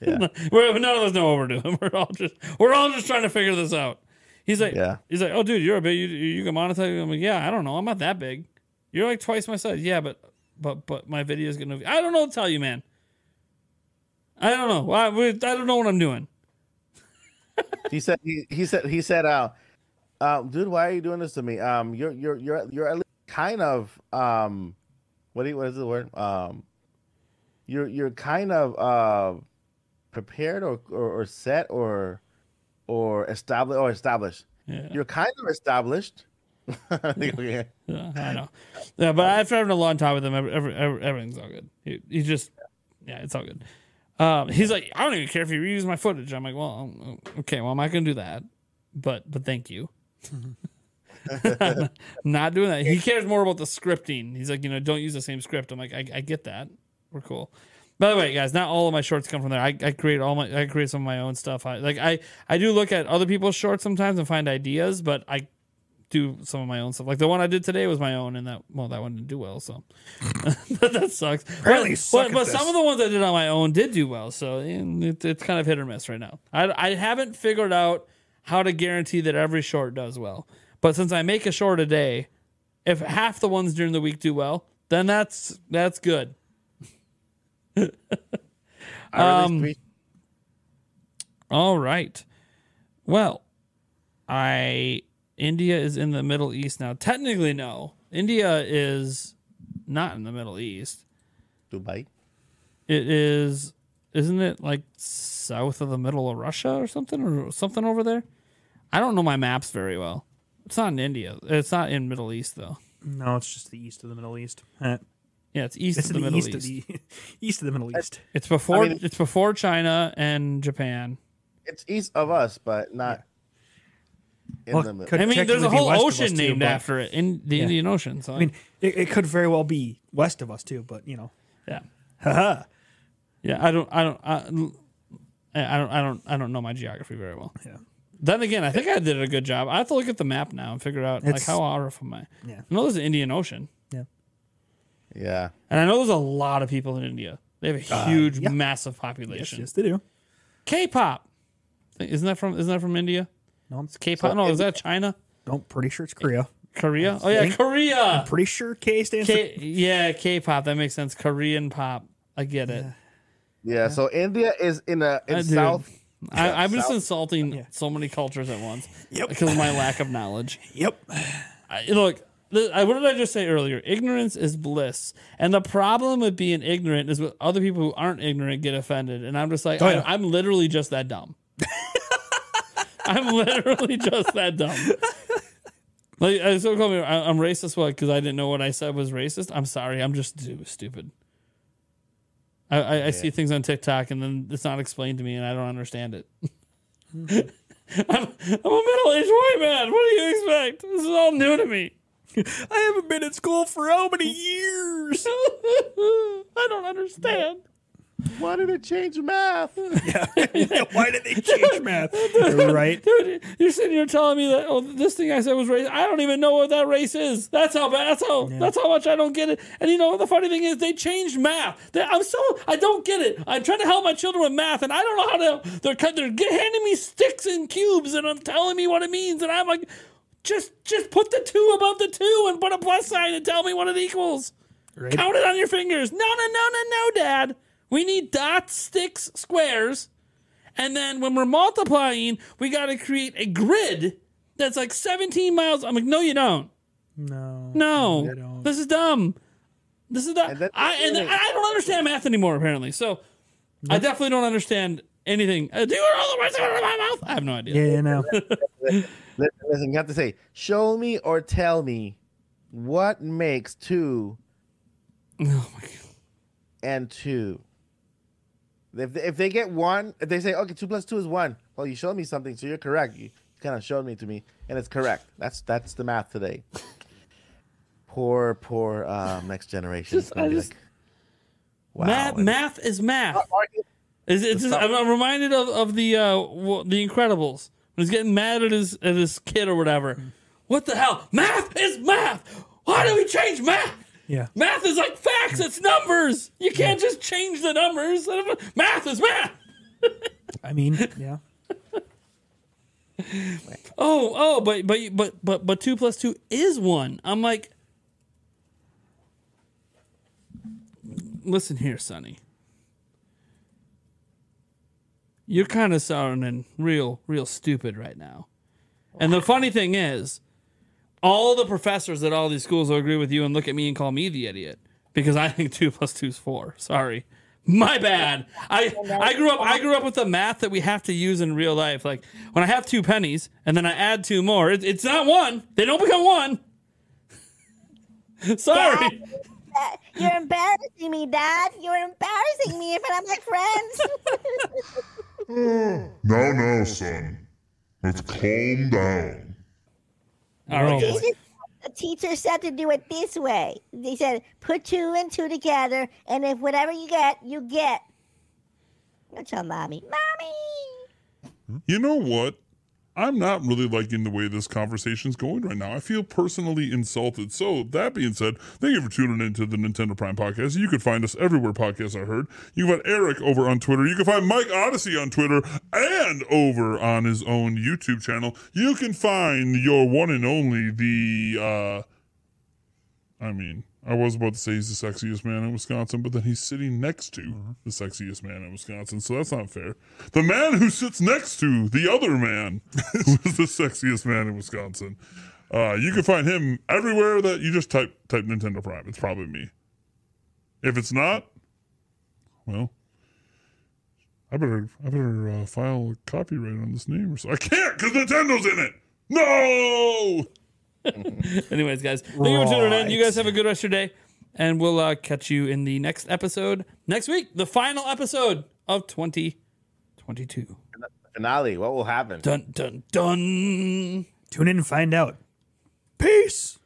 Yeah. we're, none of us know what we're doing. We're all just we're all just trying to figure this out. He's like, Yeah. he's like, oh, dude, you're a big. You, you can monetize. I'm like, yeah, I don't know. I'm not that big. You're like twice my size. Yeah, but but but my video is gonna. Be, I don't know what to tell you, man. I don't know. I, we- I don't know what I'm doing. He said he, he said he said uh, uh dude why are you doing this to me um you're you're you're you're at least kind of um what do you, what is the word um you're you're kind of uh prepared or or, or set or or established or established Yeah. you're kind of established Okay. Yeah, I know. Yeah, but after having a long time with him, every, every, every, everything's all good. He, he just, yeah, it's all good. Um, he's like, I don't even care if you reuse my footage. I'm like, well, um, okay, well, I'm not gonna do that, but but thank you. not doing that. He cares more about the scripting. He's like, you know, don't use the same script. I'm like, I, I get that. We're cool. By the way, guys, not all of my shorts come from there. I, I create all my I create some of my own stuff. I like I I do look at other people's shorts sometimes and find ideas, but I do some of my own stuff. Like the one I did today was my own, and that well, that one didn't do well, so that sucks. You but suck but, but some of the ones I did on my own did do well, so eh, it, it's kind of hit or miss right now. I I haven't figured out how to guarantee that every short does well, but since I make a short a day, if half the ones during the week do well, then that's that's good. I Um, All right. Well, I India is in the Middle East now. Technically, no. India is not in the Middle East. Dubai It is, isn't it like south of the middle of Russia or something or something over there? I don't know my maps very well. It's not in India. It's not in Middle East though. No, it's just the east of the Middle East. Yeah, it's east It's of the, the, Middle east, East. of the east of the Middle East. It's before. mean- it's before China and Japan. it's east of us but not in Well, the middle could I mean, there's a whole west of ocean too, named but- after it in the Indian Ocean. So I mean, it, it could very well be west of us too, but you know, yeah. haha. Yeah, I don't, I don't, I, I don't, I don't, I don't know my geography very well. Yeah. Then again, I think I did a good job. I have to look at the map now and figure out like It's- how off am I. Yeah. I know there's an Indian Ocean, Yeah. Yeah and I know there's a lot of people in India. They have a huge, yeah. massive population. yes, they do. K-pop, isn't that from? Isn't that from India? No, I'm, K-pop? no, is that China? no, pretty sure it's Korea. Korea? Oh yeah, think- Korea. Pretty sure K stands K, yeah, K-pop. That makes sense. Korean pop. I get it. yeah so india is in a in uh, south. I, I'm just insulting Yeah. so many cultures at once Yep. because of my lack of knowledge. Yep. I, look, th- I, what did I just say earlier? Ignorance is bliss, and the problem with being ignorant is with other people who aren't ignorant get offended, and I'm just like, Oh, yeah. I'm literally just that dumb. I'm literally just that dumb. Like, uh, I still call me. I'm racist. What? Because I didn't know what I said was racist. I'm sorry. I'm just stupid. I, I, I see things on TikTok and then it's not explained to me and I don't understand it. Mm-hmm. I'm, I'm a middle aged white man. What do you expect? This is all new to me. I haven't been in school for how many years? I don't understand. why did it change math Yeah, Why did they change math? right? Dude, you're sitting here telling me that oh this thing I said was race. I don't even know what that race is. That's how bad. That's how. That's how much I don't get it. And you know the funny thing is they changed math. They, I'm so I don't get it. I'm trying to help my children with math, and I don't know how to. They're they're handing me sticks and cubes, and I'm telling me what it means, and I'm like, just just put the two above the two and put a plus sign and tell me what it equals. Right? Count it on your fingers. No, no, no, no, no, Dad. We need dots, sticks, squares. And then when we're multiplying, we got to create a grid that's like 17 miles. I'm like, no, you don't. No. No, don't. this is dumb. This is dumb. And that's I, and the. I don't understand math anymore, apparently. So I definitely don't understand anything. Uh, do it all the way out of my mouth. I have no idea. Yeah, yeah, no. Listen, listen, you have to say, show me or tell me what makes two Oh and two. If they, if they get one, if they say, okay, two plus two is one, well, you showed me something, so you're correct. You kind of showed me to me, and it's correct. That's that's the math today. Poor, poor um, next generation. Just- just- like, wow. math, math is math. Is it's just, I'm, I'm reminded of, of the uh, w- the Incredibles he's getting mad at his at his kid or whatever. What the hell? Math is math. Why do we change math? Yeah. Math is like facts, it's numbers. You can't just change the numbers. Math is math. I mean, yeah. Oh, oh, but but but but but two plus two is one. I'm like, listen here, Sonny. You're kind of sounding real, real stupid right now. And the funny thing is, all the professors at all these schools will agree with you and look at me and call me the idiot because I think two plus two is four. Sorry. My bad. I I grew up I grew up with the math that we have to use in real life. Like when I have two pennies and then I add two more, it, it's not one. They don't become one. Sorry. You're embarrassing me, Dad. You're embarrassing me in front of my friends. No, no, son. Let's calm down. All right, guys. the teacher said to do it this way. They said put two and two together, and if whatever you get, you get. Go tell mommy. Mommy. You know what? I'm not really liking the way this conversation is going right now. I feel personally insulted. So, that being said, thank you for tuning into the Nintendo Prime Podcast. You can find us everywhere podcasts are heard. You can find Eric over on Twitter. You can find Mike Odyssey on Twitter and over on his own YouTube channel. You can find your one and only, the, uh, I mean, I was about to say he's the sexiest man in Wisconsin, but then he's sitting next to the sexiest man in Wisconsin, so that's not fair. The man who sits next to the other man who is the sexiest man in Wisconsin. Uh, you can find him everywhere that you just type type Nintendo Prime. It's probably me. If it's not, well, I better I better uh, file a copyright on this name or so. I can't because Nintendo's in it. No. Anyways, guys, thank right. you for tuning in. You guys have a good rest of your day, and we'll uh, catch you in the next episode next week, the final episode of 2022. Finale. What will happen? Dun dun dun. Tune in and find out. Peace.